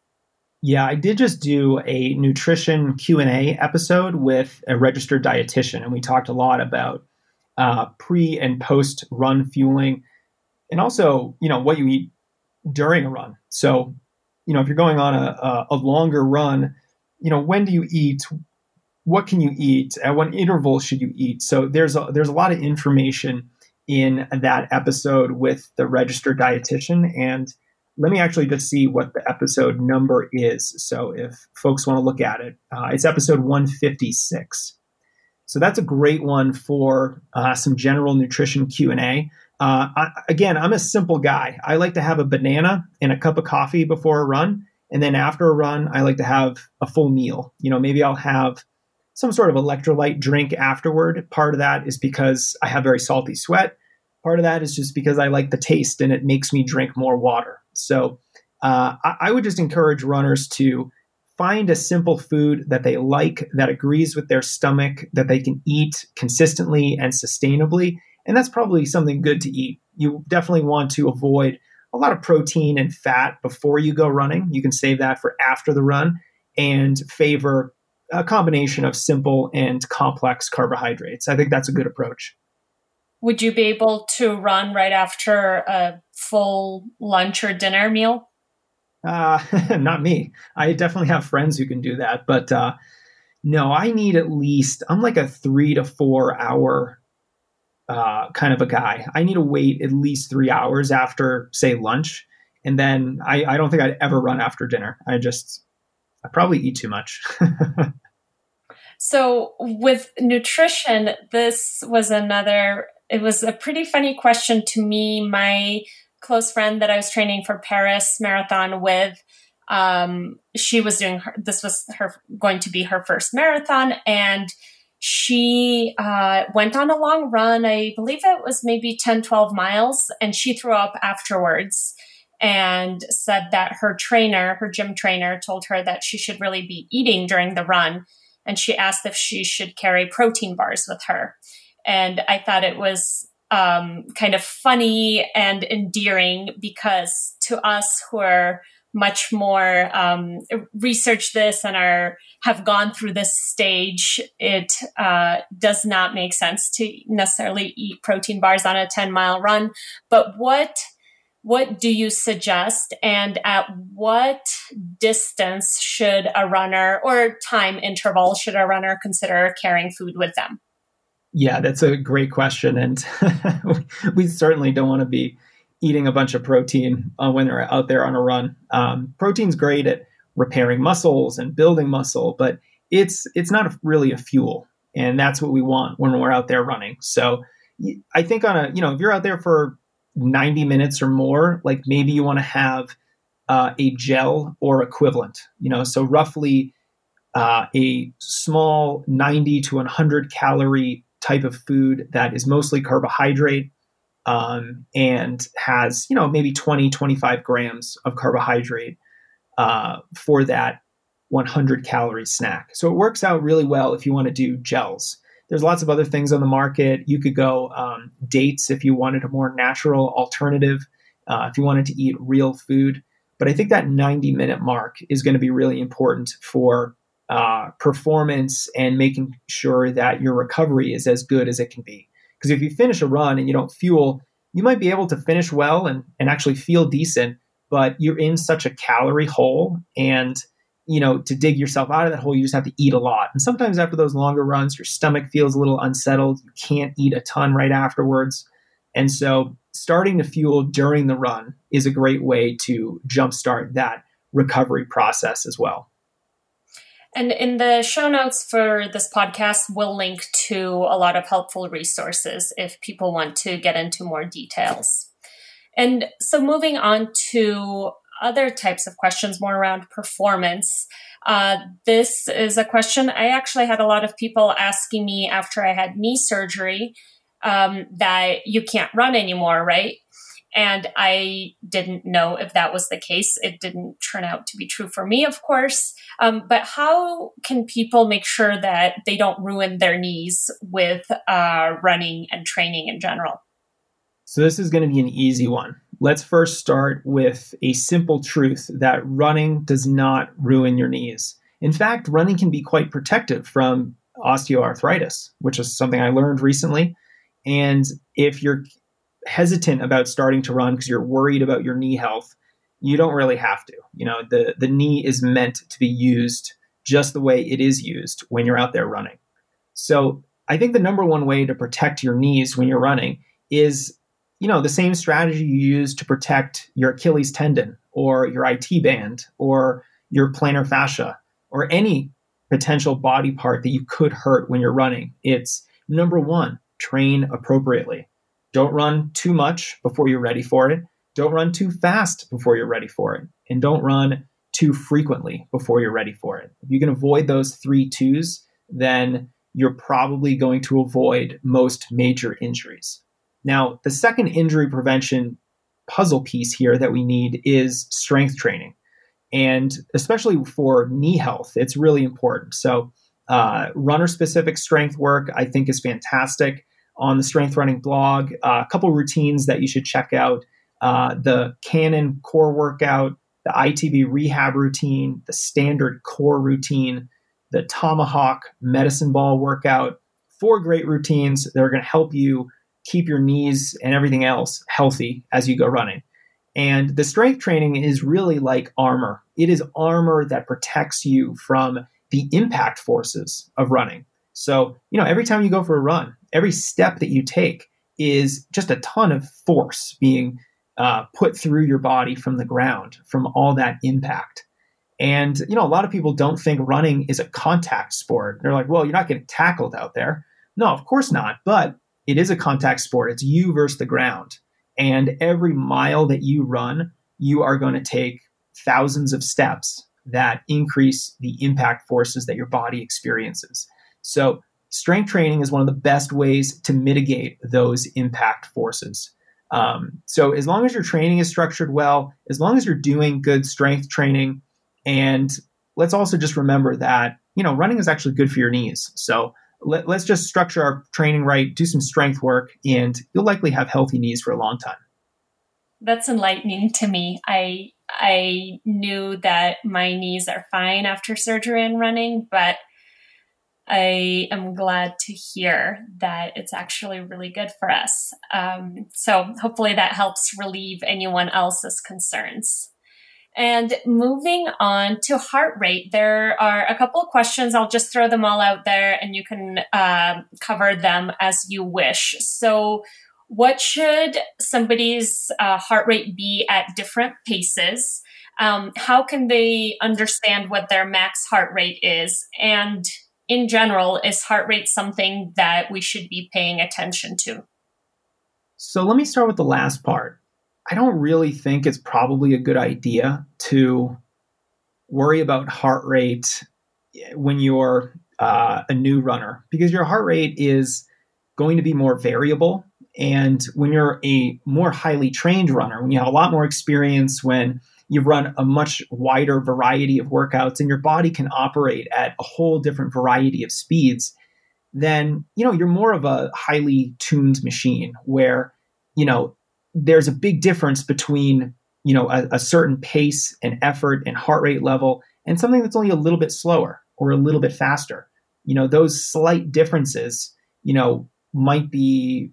Yeah, I did just do a nutrition Q&A episode with a registered dietitian and we talked a lot about uh, pre and post run fueling and also, you know, what you eat during a run. So, you know, if you're going on a, a, longer run, you know, when do you eat? What can you eat? At what interval should you eat? So there's a, there's a lot of information in that episode with the registered dietitian and let me actually just see what the episode number is. So if folks want to look at it, uh, it's episode 156. So that's a great one for uh, some general nutrition Q and A. Uh, again, I'm a simple guy. I like to have a banana and a cup of coffee before a run, and then after a run, I like to have a full meal. You know, maybe I'll have some sort of electrolyte drink afterward. Part of that is because I have very salty sweat. Part of that is just because I like the taste and it makes me drink more water. So uh, I, I would just encourage runners to find a simple food that they like, that agrees with their stomach, that they can eat consistently and sustainably. And that's probably something good to eat. You definitely want to avoid a lot of protein and fat before you go running. You can save that for after the run and favor a combination of simple and complex carbohydrates. I think that's a good approach. Would you be able to run right after a full lunch or dinner meal? Uh, not me. I definitely have friends who can do that, but uh, no, I need at least, I'm like a three to four hour uh, kind of a guy. I need to wait at least three hours after, say, lunch. And then I, I don't think I'd ever run after dinner. I just, I probably eat too much. so, with nutrition, this was another it was a pretty funny question to me. My close friend that I was training for Paris Marathon with, um, she was doing her, this was her going to be her first marathon, and she uh, went on a long run. I believe it was maybe 10, 12 miles, and she threw up afterwards and said that her trainer, her gym trainer, told her that she should really be eating during the run. And she asked if she should carry protein bars with her. And I thought it was um, kind of funny and endearing because to us who are much more um, research this and are have gone through this stage, it uh, does not make sense to necessarily eat protein bars on a 10 mile run. But what what do you suggest and at what distance should a runner or time interval should a runner consider carrying food with them? Yeah, that's a great question. And we certainly don't want to be eating a bunch of protein uh, when they're out there on a run. Um, protein's great at repairing muscles and building muscle, but it's it's not really a fuel, and that's what we want when we're out there running. So I think on a you know if you're out there for 90 minutes or more, like maybe you want to have uh, a gel or equivalent. You know, so roughly uh, a small 90 to 100 calorie type of food that is mostly carbohydrate um, and has, you know, maybe 20, 25 grams of carbohydrate uh, for that 100 calorie snack. So it works out really well if you want to do gels. There's lots of other things on the market. You could go um, dates if you wanted a more natural alternative, uh, if you wanted to eat real food. But I think that 90 minute mark is going to be really important for uh, performance and making sure that your recovery is as good as it can be. Because if you finish a run and you don't fuel, you might be able to finish well and, and actually feel decent, but you're in such a calorie hole and you know, to dig yourself out of that hole, you just have to eat a lot. And sometimes after those longer runs, your stomach feels a little unsettled. You can't eat a ton right afterwards. And so starting to fuel during the run is a great way to jumpstart that recovery process as well. And in the show notes for this podcast, we'll link to a lot of helpful resources if people want to get into more details. And so moving on to other types of questions more around performance. Uh, this is a question I actually had a lot of people asking me after I had knee surgery um, that you can't run anymore, right? And I didn't know if that was the case. It didn't turn out to be true for me, of course. Um, but how can people make sure that they don't ruin their knees with uh, running and training in general? So, this is going to be an easy one. Let's first start with a simple truth that running does not ruin your knees. In fact, running can be quite protective from osteoarthritis, which is something I learned recently. And if you're hesitant about starting to run because you're worried about your knee health, you don't really have to. You know, the, the knee is meant to be used just the way it is used when you're out there running. So I think the number one way to protect your knees when you're running is, you know, the same strategy you use to protect your Achilles tendon or your IT band or your plantar fascia or any potential body part that you could hurt when you're running. It's number one, train appropriately. Don't run too much before you're ready for it. Don't run too fast before you're ready for it. And don't run too frequently before you're ready for it. If you can avoid those three twos, then you're probably going to avoid most major injuries. Now, the second injury prevention puzzle piece here that we need is strength training. And especially for knee health, it's really important. So, uh, runner specific strength work, I think, is fantastic on the Strength Running blog. Uh, a couple routines that you should check out uh, the Canon core workout, the ITB rehab routine, the standard core routine, the Tomahawk medicine ball workout. Four great routines that are going to help you keep your knees and everything else healthy as you go running. And the strength training is really like armor. It is armor that protects you from the impact forces of running. So, you know, every time you go for a run, every step that you take is just a ton of force being uh, put through your body from the ground from all that impact. And, you know, a lot of people don't think running is a contact sport. They're like, well, you're not getting tackled out there. No, of course not. But it is a contact sport. It's you versus the ground. And every mile that you run, you are going to take thousands of steps that increase the impact forces that your body experiences. So, strength training is one of the best ways to mitigate those impact forces. Um, so, as long as your training is structured well, as long as you're doing good strength training, and let's also just remember that you know running is actually good for your knees. So let, us just structure our training right, do some strength work, and you'll likely have healthy knees for a long time. That's enlightening to me. I I knew that my knees are fine after surgery and running, but I am glad to hear that it's actually really good for us. Um, so hopefully that helps relieve anyone else's concerns. And moving on to heart rate, there are a couple of questions. I'll just throw them all out there and you can uh, cover them as you wish. So, what should somebody's uh, heart rate be at different paces? Um, how can they understand what their max heart rate is? And in general, is heart rate something that we should be paying attention to? So let me start with the last part. I don't really think it's probably a good idea to worry about heart rate when you're uh, a new runner because your heart rate is going to be more variable. And when you're a more highly trained runner, when you have a lot more experience, when you've run a much wider variety of workouts and your body can operate at a whole different variety of speeds, then you know you're more of a highly tuned machine where you know there's a big difference between you know a, a, certain pace and effort and heart rate level and something that's only a little bit slower or a little bit faster. You know those slight differences you know might be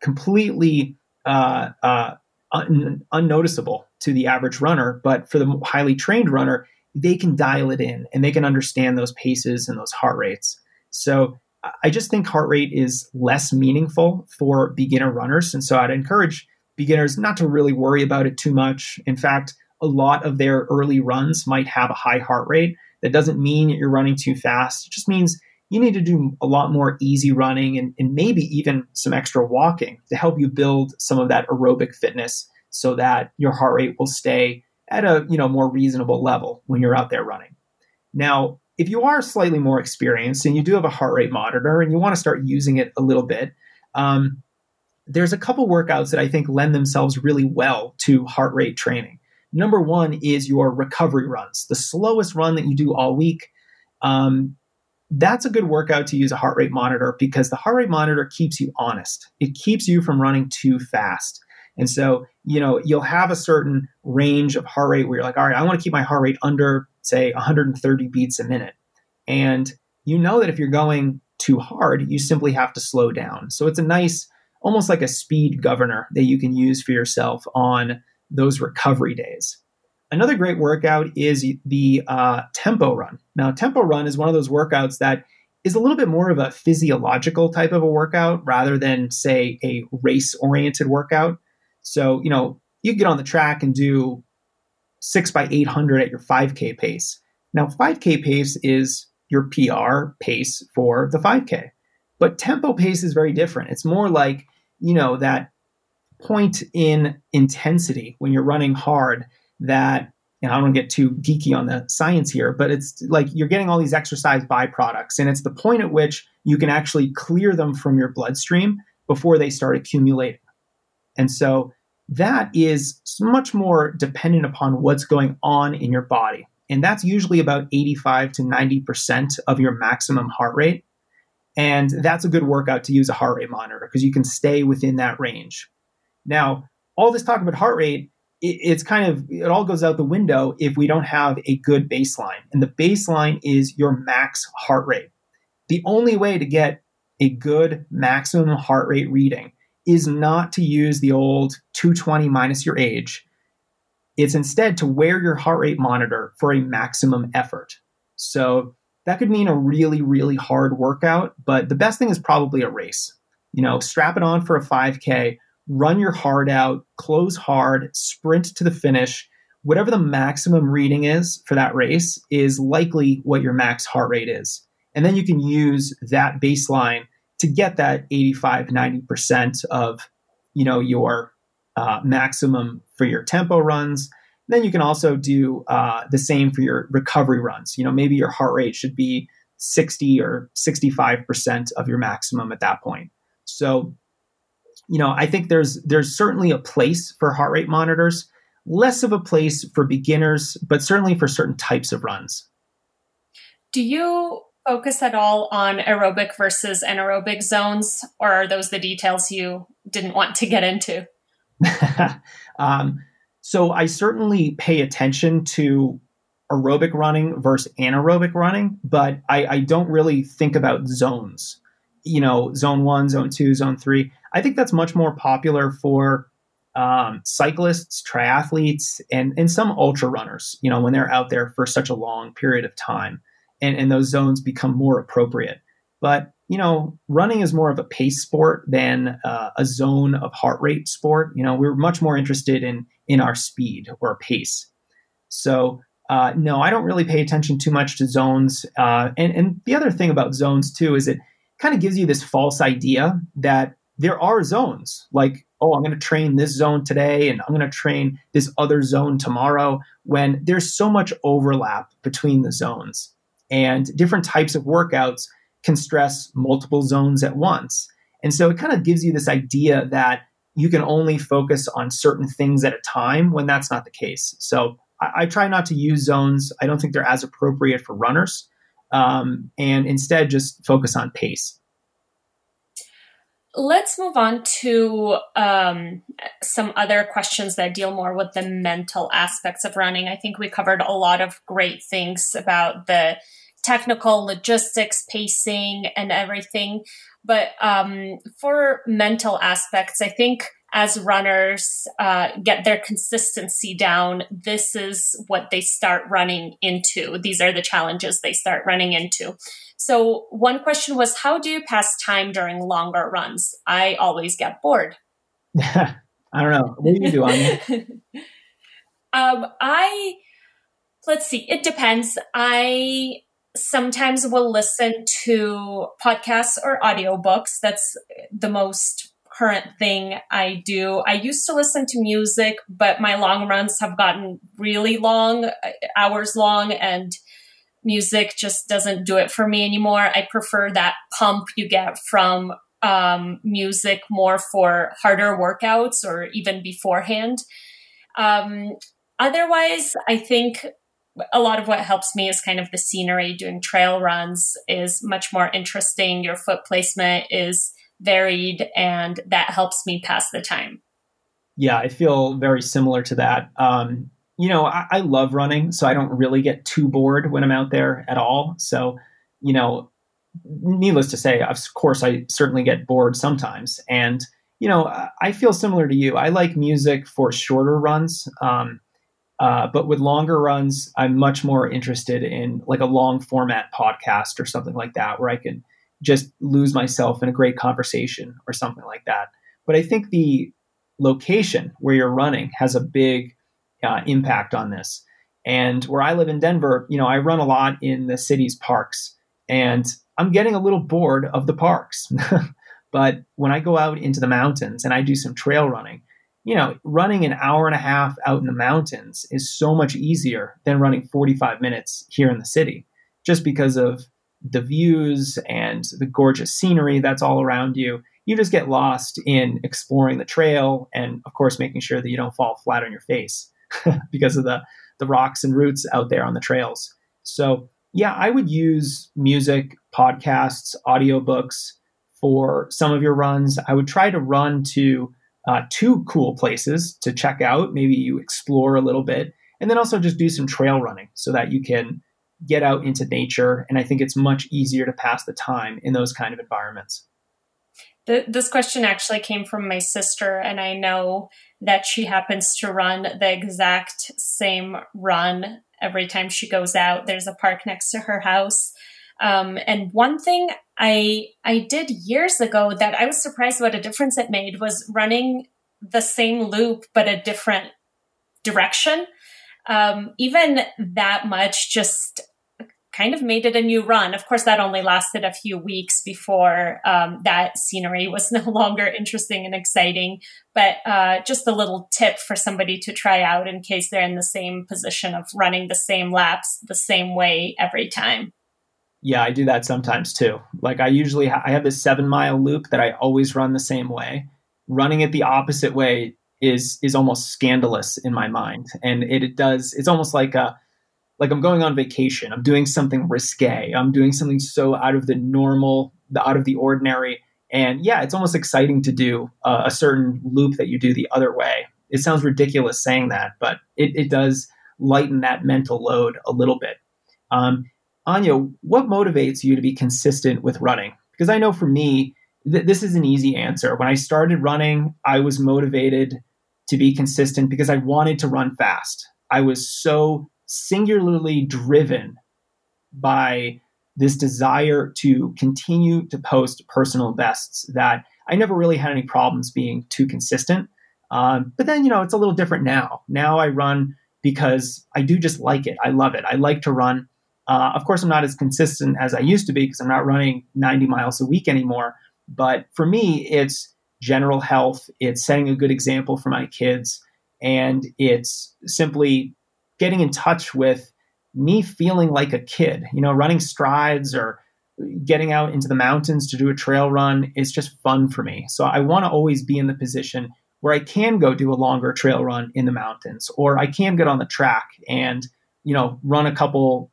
completely uh, uh, un- unnoticeable to the average runner but for the highly trained runner they can dial it in and they can understand those paces and those heart rates. So I just think heart rate is less meaningful for beginner runners. And so I'd encourage beginners not to really worry about it too much. In fact, a lot of their early runs might have a high heart rate. That doesn't mean you're running too fast. It just means you need to do a lot more easy running and, and maybe even some extra walking to help you build some of that aerobic fitness so that your heart rate will stay at a you know more reasonable level when you're out there running. Now, if you are slightly more experienced and you do have a heart rate monitor and you want to start using it a little bit, um, there's a couple workouts that I think lend themselves really well to heart rate training. Number one is your recovery runs, the slowest run that you do all week. Um, that's a good workout to use a heart rate monitor because the heart rate monitor keeps you honest. It keeps you from running too fast. And so, you know, you'll have a certain range of heart rate where you're like, all right, I want to keep my heart rate under, say, 130 beats a minute. And you know that if you're going too hard, you simply have to slow down. So it's a nice, almost like a speed governor that you can use for yourself on those recovery days. Another great workout is the uh, tempo run. Now, tempo run is one of those workouts that is a little bit more of a physiological type of a workout rather than, say, a race oriented workout. So, you know, you get on the track and do six by 800 at your 5K pace. Now, 5K pace is your PR pace for the 5K, but tempo pace is very different. It's more like, you know, that point in intensity when you're running hard that and I don't get too geeky on the science here, but it's like you're getting all these exercise byproducts, and it's the point at which you can actually clear them from your bloodstream before they start accumulating. And so that is much more dependent upon what's going on in your body. And that's usually about 85 to 90% of your maximum heart rate. And that's a good workout to use a heart rate monitor because you can stay within that range. Now, all this talk about heart rate, it, it's kind of, it all goes out the window if we don't have a good baseline. And the baseline is your max heart rate. The only way to get a good maximum heart rate reading is not to use the old 220 minus your age. It's instead to wear your heart rate monitor for a maximum effort. So that could mean a really, really hard workout, but the best thing is probably a race. You know, strap it on for a 5K, run your heart out, close hard, sprint to the finish. Whatever the maximum reading is for that race is likely what your max heart rate is. And then you can use that baseline to get that 85, 90% of, you know, your uh, maximum for your tempo runs. Then you can also do uh, the same for your recovery runs. You know, maybe your heart rate should be 60 or 65% of your maximum at that point. So you know, I think there's there's certainly a place for heart rate monitors, less of a place for beginners, but certainly for certain types of runs. Do you focus at all on aerobic versus anaerobic zones, or are those the details you didn't want to get into? um, so I certainly pay attention to aerobic running versus anaerobic running, but I, I don't really think about zones. You know, zone one, zone two, zone three. I think that's much more popular for um, cyclists, triathletes, and and some ultra runners. You know, when they're out there for such a long period of time, and and those zones become more appropriate. But you know, running is more of a pace sport than uh, a zone of heart rate sport. You know, we're much more interested in in our speed or pace. So uh, no, I don't really pay attention too much to zones. Uh, and and the other thing about zones too is it kind of gives you this false idea that there are zones like oh i'm going to train this zone today and i'm going to train this other zone tomorrow when there's so much overlap between the zones. And different types of workouts can stress multiple zones at once. And so it kind of gives you this idea that you can only focus on certain things at a time when that's not the case. So i, I try not to use zones. I don't think they're as appropriate for runners um, and instead just focus on pace Let's move on to um, some other questions that deal more with the mental aspects of running. I think we covered a lot of great things about the technical logistics, pacing, and everything. But um, for mental aspects, I think as runners uh, get their consistency down, this is what they start running into. These are the challenges they start running into. So, one question was how do you pass time during longer runs? I always get bored. I don't know. What do you do on um, I, let's see, it depends. I sometimes will listen to podcasts or audiobooks. That's the most current thing I do. I used to listen to music, but my long runs have gotten really long, uh, hours long, and music just doesn't do it for me anymore. I prefer that pump you get from um, music more for harder workouts or even beforehand. Um, otherwise, I think a lot of what helps me is kind of the scenery. Doing trail runs is much more interesting. Your foot placement is varied, and that helps me pass the time. Yeah, I feel very similar to that. Um, you know, I, I love running, so I don't really get too bored when I'm out there at all. So, you know, needless to say, of course, I certainly get bored sometimes. And, you know, I feel similar to you. I like music for shorter runs. Um, uh, but with longer runs, I'm much more interested in like a long format podcast or something like that, where I can just lose myself in a great conversation or something like that. But I think the location where you're running has a big uh, impact on this. And where I live in Denver, you know, I run a lot in the city's parks, and I'm getting a little bored of the parks. but when I go out into the mountains and I do some trail running, you know, running an hour and a half out in the mountains is so much easier than running 45 minutes here in the city, just because of the views and the gorgeous scenery that's all around you. You just get lost in exploring the trail and, of course, making sure that you don't fall flat on your face because of the, the rocks and roots out there on the trails. So, yeah, I would use music, podcasts, audiobooks for some of your runs. I would try to run to uh, two cool places to check out. Maybe you explore a little bit, and then also just do some trail running so that you can get out into nature. And I think it's much easier to pass the time in those kind of environments. The, this question actually came from my sister, and I know that she happens to run the exact same run every time she goes out. There's a park next to her house. Um, and one thing I I did years ago that I was surprised what a difference it made was running the same loop but a different direction. Um, even that much just kind of made it a new run. Of course, that only lasted a few weeks before um, that scenery was no longer interesting and exciting. But uh, just a little tip for somebody to try out in case they're in the same position of running the same laps the same way every time. Yeah, I do that sometimes too. Like I usually ha- I have this seven mile loop that I always run the same way. Running it the opposite way is is almost scandalous in my mind, and it, it does. It's almost like a like I'm going on vacation. I'm doing something risque. I'm doing something so out of the normal, the out of the ordinary. And yeah, it's almost exciting to do uh, a certain loop that you do the other way. It sounds ridiculous saying that, but it, it does lighten that mental load a little bit. Um, Anya, what motivates you to be consistent with running? Because I know for me, th- this is an easy answer. When I started running, I was motivated to be consistent because I wanted to run fast. I was so singularly driven by this desire to continue to post personal bests that I never really had any problems being too consistent. Um, but then, you know, it's a little different now. Now I run because I do just like it. I love it. I like to run. Uh, of course, I'm not as consistent as I used to be because I'm not running 90 miles a week anymore. But for me, it's general health, it's setting a good example for my kids, and it's simply getting in touch with me feeling like a kid, you know, running strides or getting out into the mountains to do a trail run is just fun for me. So I want to always be in the position where I can go do a longer trail run in the mountains or I can get on the track and, you know, run a couple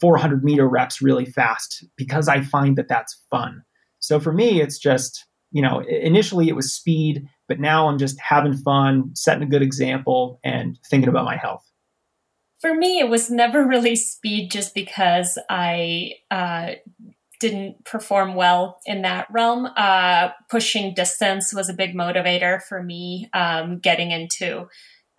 400 meter reps really fast because I find that that's fun. So for me, it's just, you know, initially it was speed, but now I'm just having fun, setting a good example, and thinking about my health for me, it was never really speed just because I uh, didn't perform well in that realm. Uh, pushing distance was a big motivator for me. Um, getting into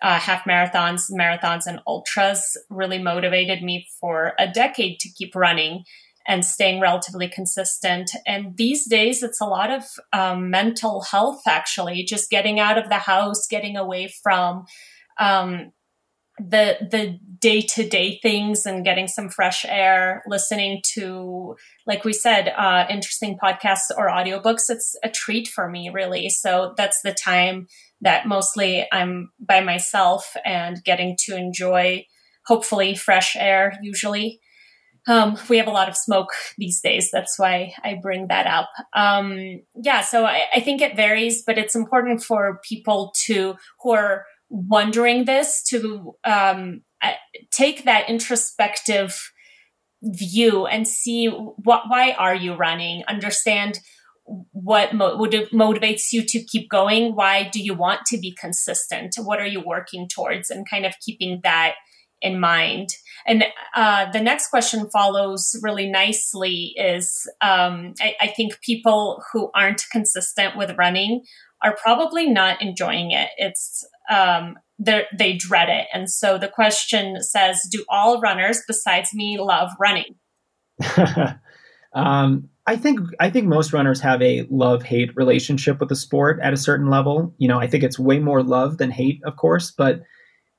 uh, half marathons, marathons, and ultras really motivated me for a decade to keep running and staying relatively consistent. And these days, it's a lot of um, mental health, actually, just getting out of the house, getting away from um, the the day to day things and getting some fresh air, listening to, like we said, uh, interesting podcasts or audiobooks. It's a treat for me, really. So that's the time that mostly I'm by myself and getting to enjoy, hopefully, fresh air. Usually, um, we have a lot of smoke these days. That's why I bring that up. Um, yeah, so I, I think it varies, but it's important for people to who are wondering this to um, take that introspective view and see what why are you running? Understand what mo- motivates you to keep going. Why do you want to be consistent? What are you working towards? And kind of keeping that in mind. And uh, the next question follows really nicely is um, I, I think people who aren't consistent with running are probably not enjoying it. It's um, they dread it, and so the question says, "Do all runners besides me love running?" um, I think I think most runners have a love hate relationship with the sport at a certain level. You know, I think it's way more love than hate, of course, but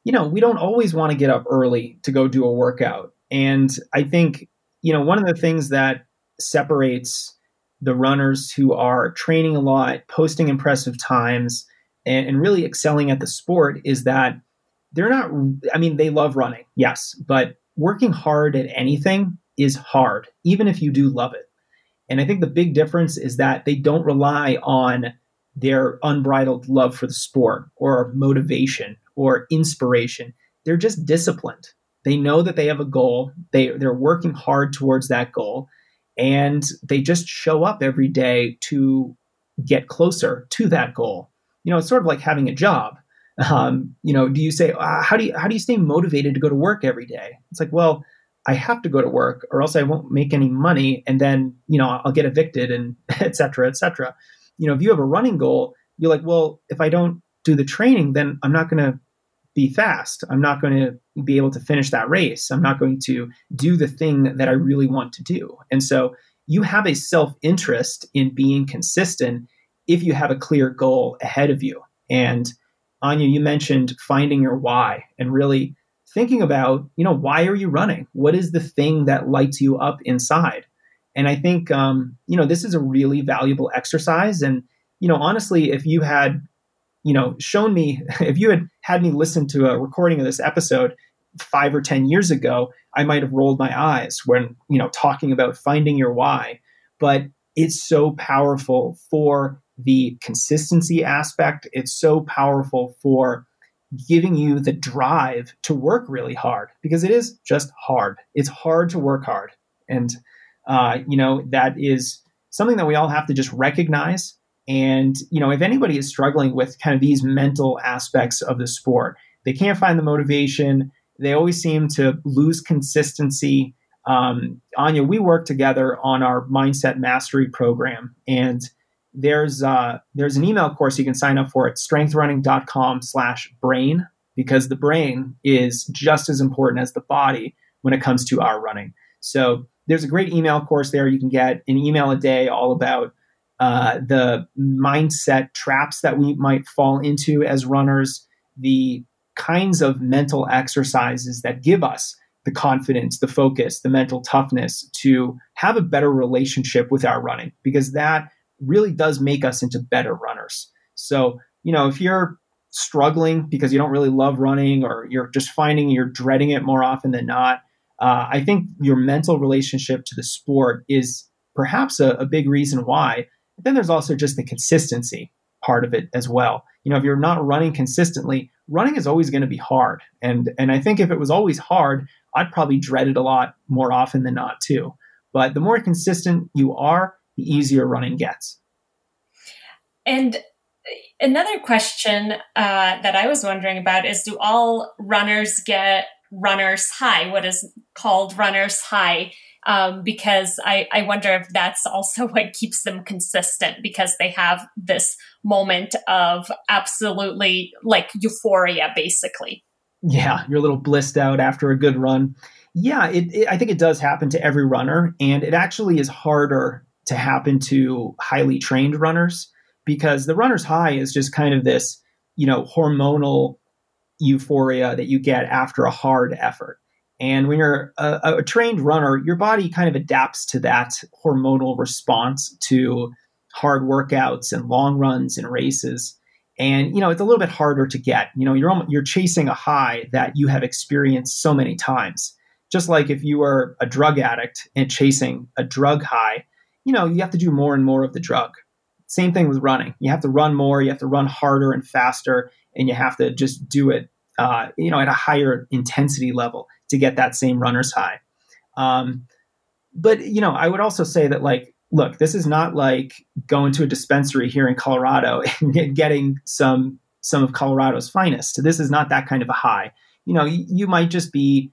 you know, we don't always want to get up early to go do a workout. And I think, you know, one of the things that separates the runners who are training a lot, posting impressive times, and, and really excelling at the sport is that they're not, I mean, they love running, yes, but working hard at anything is hard, even if you do love it. And I think the big difference is that they don't rely on their unbridled love for the sport or motivation or inspiration. They're just disciplined. They know that they have a goal. They, they're working hard towards that goal and they just show up every day to get closer to that goal. You know, it's sort of like having a job. Um, you know, do you say uh, how do you how do you stay motivated to go to work every day? It's like, well, I have to go to work, or else I won't make any money, and then you know I'll get evicted, and et cetera, et cetera. You know, if you have a running goal, you're like, well, if I don't do the training, then I'm not going to be fast. I'm not going to be able to finish that race. I'm not going to do the thing that I really want to do. And so you have a self interest in being consistent if you have a clear goal ahead of you. And Anya, you mentioned finding your why and really thinking about, you know, why are you running? What is the thing that lights you up inside? And I think, um, you know, this is a really valuable exercise. And, you know, honestly, if you had you know, shown me, if you had had me listen to a recording of this episode five or 10 years ago, I might have rolled my eyes when, you know, talking about finding your why. But it's so powerful for the consistency aspect. It's so powerful for giving you the drive to work really hard because it is just hard. It's hard to work hard. And, uh, you know, that is something that we all have to just recognize and, you know, if anybody is struggling with kind of these mental aspects of the sport, they can't find the motivation. They always seem to lose consistency. Um, Anya, we work together on our mindset mastery program, and there's uh, there's an email course you can sign up for at strengthrunning.com slash brain because the brain is just as important as the body when it comes to our running. So there's a great email course there. You can get an email a day all about uh, the mindset traps that we might fall into as runners, the kinds of mental exercises that give us the confidence, the focus, the mental toughness to have a better relationship with our running, because that really does make us into better runners. So, you know, if you're struggling because you don't really love running or you're just finding you're dreading it more often than not, uh, I think your mental relationship to the sport is perhaps a, a big reason why. But then there's also just the consistency part of it as well. You know, if you're not running consistently, running is always going to be hard. And and I think if it was always hard, I'd probably dread it a lot more often than not too. But the more consistent you are, the easier running gets. And another question uh, that I was wondering about is do all runners get runner's high, what is called runner's high um, because I, I wonder if that's also what keeps them consistent because they have this moment of absolutely like euphoria, basically. Yeah, you're a little blissed out after a good run. Yeah, it, it, I think it does happen to every runner, and it actually is harder to happen to highly trained runners because the runner's high is just kind of this, you know, hormonal euphoria that you get after a hard effort. And when you're a, a, trained runner, your body kind of adapts to that hormonal response to hard workouts and long runs and races. And you know, it's a little bit harder to get. You know, you're you're chasing a high that you have experienced so many times. Just like if you were a drug addict and chasing a drug high, you know, you have to do more and more of the drug. Same thing with running. You have to run more, you have to run harder and faster, and you have to just do it, uh, you know, at a higher intensity level to get that same runner's high. Um, but you know, I would also say that like, look, this is not like going to a dispensary here in Colorado and getting some some of Colorado's finest. This is not that kind of a high. You know, you, you might just be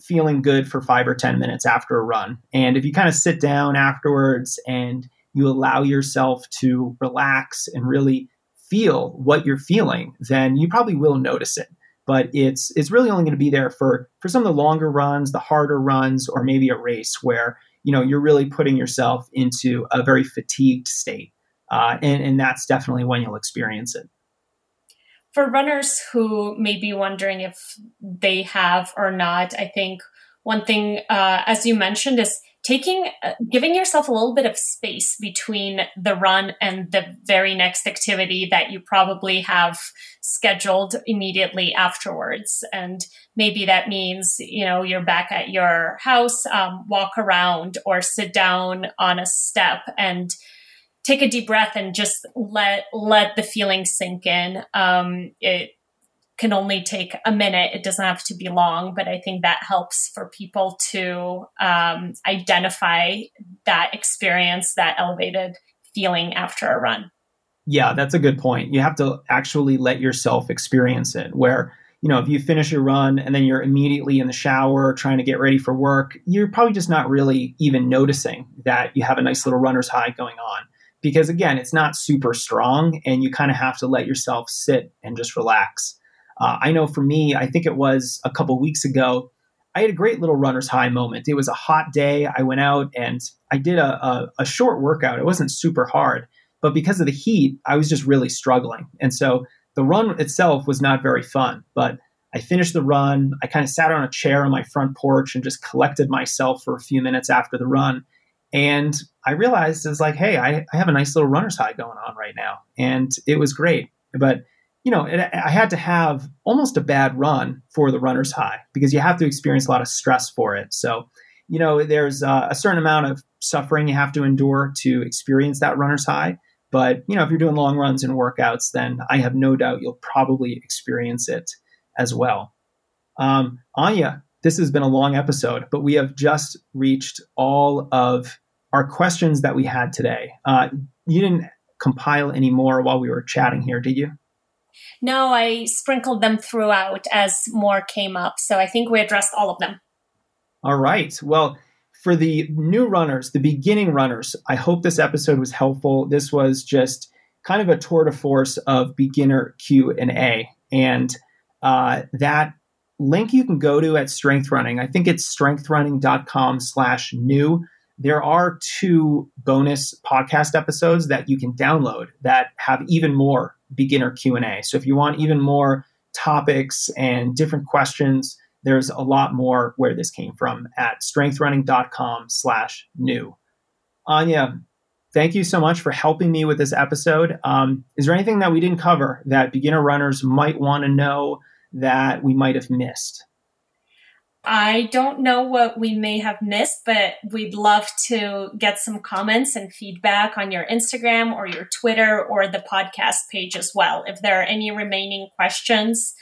feeling good for five or ten minutes after a run, and if you kind of sit down afterwards and you allow yourself to relax and really feel what you're feeling, then you probably will notice it. But it's it's really only going to be there for for some of the longer runs, the harder runs, or maybe a race where you know you're really putting yourself into a very fatigued state, uh, and and that's definitely when you'll experience it. For runners who may be wondering if they have or not, I think one thing, uh, as you mentioned, is taking uh, giving yourself a little bit of space between the run and the very next activity that you probably have scheduled immediately afterwards. And maybe that means you know you're back at your house um, walk around or sit down on a step and take a deep breath and just let let the feeling sink in um, it can only take a minute. It doesn't have to be long, but I think that helps for people to um, identify that experience, that elevated feeling after a run. Yeah, that's a good point. You have to actually let yourself experience it. Where, you know, if you finish your run and then you're immediately in the shower trying to get ready for work, you're probably just not really even noticing that you have a nice little runner's high going on. Because again, it's not super strong and you kind of have to let yourself sit and just relax. Uh, I know for me, I think it was a couple weeks ago, I had a great little runner's high moment. It was a hot day. I went out and I did a, a, a short workout. It wasn't super hard, but because of the heat, I was just really struggling. And so the run itself was not very fun, but I finished the run. I kind of sat on a chair on my front porch and just collected myself for a few minutes after the run. And I realized it's like, hey, I, I have a nice little runner's high going on right now. And it was great. But you know, it, I had to have almost a bad run for the runner's high because you have to experience a lot of stress for it. So, you know, there's uh, a certain amount of suffering you have to endure to experience that runner's high. But, you know, if you're doing long runs and workouts, then I have no doubt you'll probably experience it as well. Um, Anya, this has been a long episode, but we have just reached all of our questions that we had today. Uh, you didn't compile any more while we were chatting here, did you? No, I sprinkled them throughout as more came up. So I think we addressed all of them. All right. Well, for the new runners, the beginning runners, I hope this episode was helpful. This was just kind of a tour de force of beginner Q and A, and uh, that link you can go to at Strength Running. I think it's strengthrunning.com/new. There are two bonus podcast episodes that you can download that have even more beginner Q&A. So if you want even more topics and different questions, there's a lot more where this came from at strengthrunning.com slash new. Anya, thank you so much for helping me with this episode. Um, is there anything that we didn't cover that beginner runners might want to know that we might have missed? I don't know what we may have missed, but we'd love to get some comments and feedback on your Instagram or your Twitter or the podcast page as well. If there are any remaining questions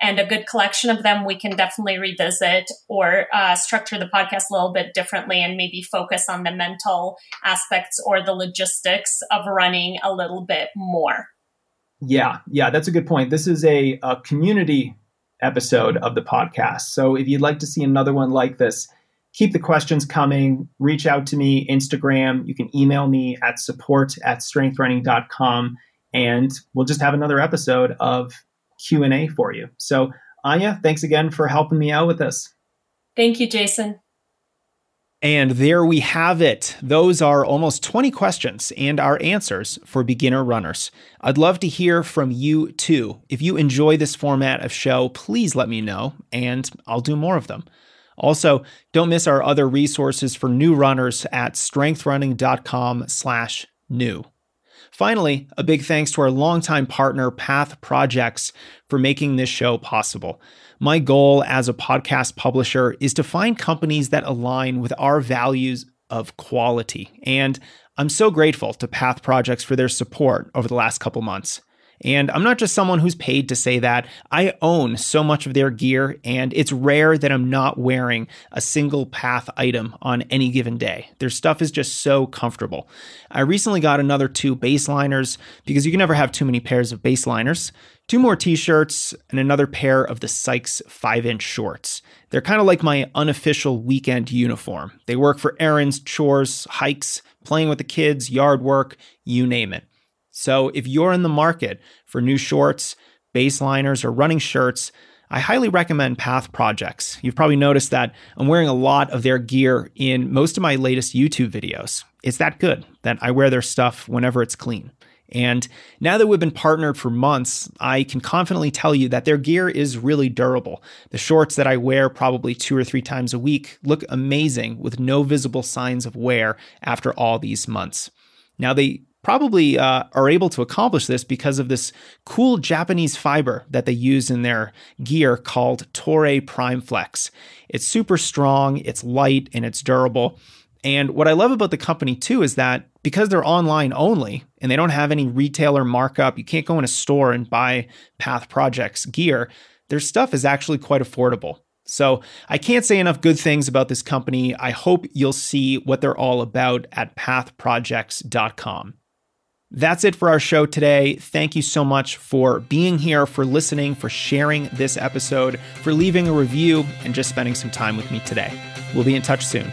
and a good collection of them, we can definitely revisit or uh, structure the podcast a little bit differently and maybe focus on the mental aspects or the logistics of running a little bit more. Yeah, yeah, that's a good point. This is a, a community episode of the podcast. So if you'd like to see another one like this, keep the questions coming. Reach out to me, Instagram. You can email me at support at strengthrunning.com and we'll just have another episode of Q&A for you. So Anya, thanks again for helping me out with this. Thank you, Jason. And there we have it. Those are almost 20 questions and our answers for beginner runners. I'd love to hear from you too. If you enjoy this format of show, please let me know and I'll do more of them. Also, don't miss our other resources for new runners at strengthrunning.com/new. Finally, a big thanks to our longtime partner, Path Projects, for making this show possible. My goal as a podcast publisher is to find companies that align with our values of quality. And I'm so grateful to Path Projects for their support over the last couple months. And I'm not just someone who's paid to say that. I own so much of their gear, and it's rare that I'm not wearing a single path item on any given day. Their stuff is just so comfortable. I recently got another two baseliners because you can never have too many pairs of baseliners, two more t shirts, and another pair of the Sykes 5 inch shorts. They're kind of like my unofficial weekend uniform. They work for errands, chores, hikes, playing with the kids, yard work, you name it. So if you're in the market for new shorts, baseliners, or running shirts, I highly recommend Path Projects. You've probably noticed that I'm wearing a lot of their gear in most of my latest YouTube videos. It's that good that I wear their stuff whenever it's clean. And now that we've been partnered for months, I can confidently tell you that their gear is really durable. The shorts that I wear probably two or three times a week look amazing with no visible signs of wear after all these months. Now, they probably uh, are able to accomplish this because of this cool Japanese fiber that they use in their gear called Toray Prime Flex. It's super strong, it's light, and it's durable. And what I love about the company too is that because they're online only and they don't have any retailer markup, you can't go in a store and buy Path Projects gear, their stuff is actually quite affordable. So I can't say enough good things about this company. I hope you'll see what they're all about at pathprojects.com. That's it for our show today. Thank you so much for being here, for listening, for sharing this episode, for leaving a review, and just spending some time with me today. We'll be in touch soon.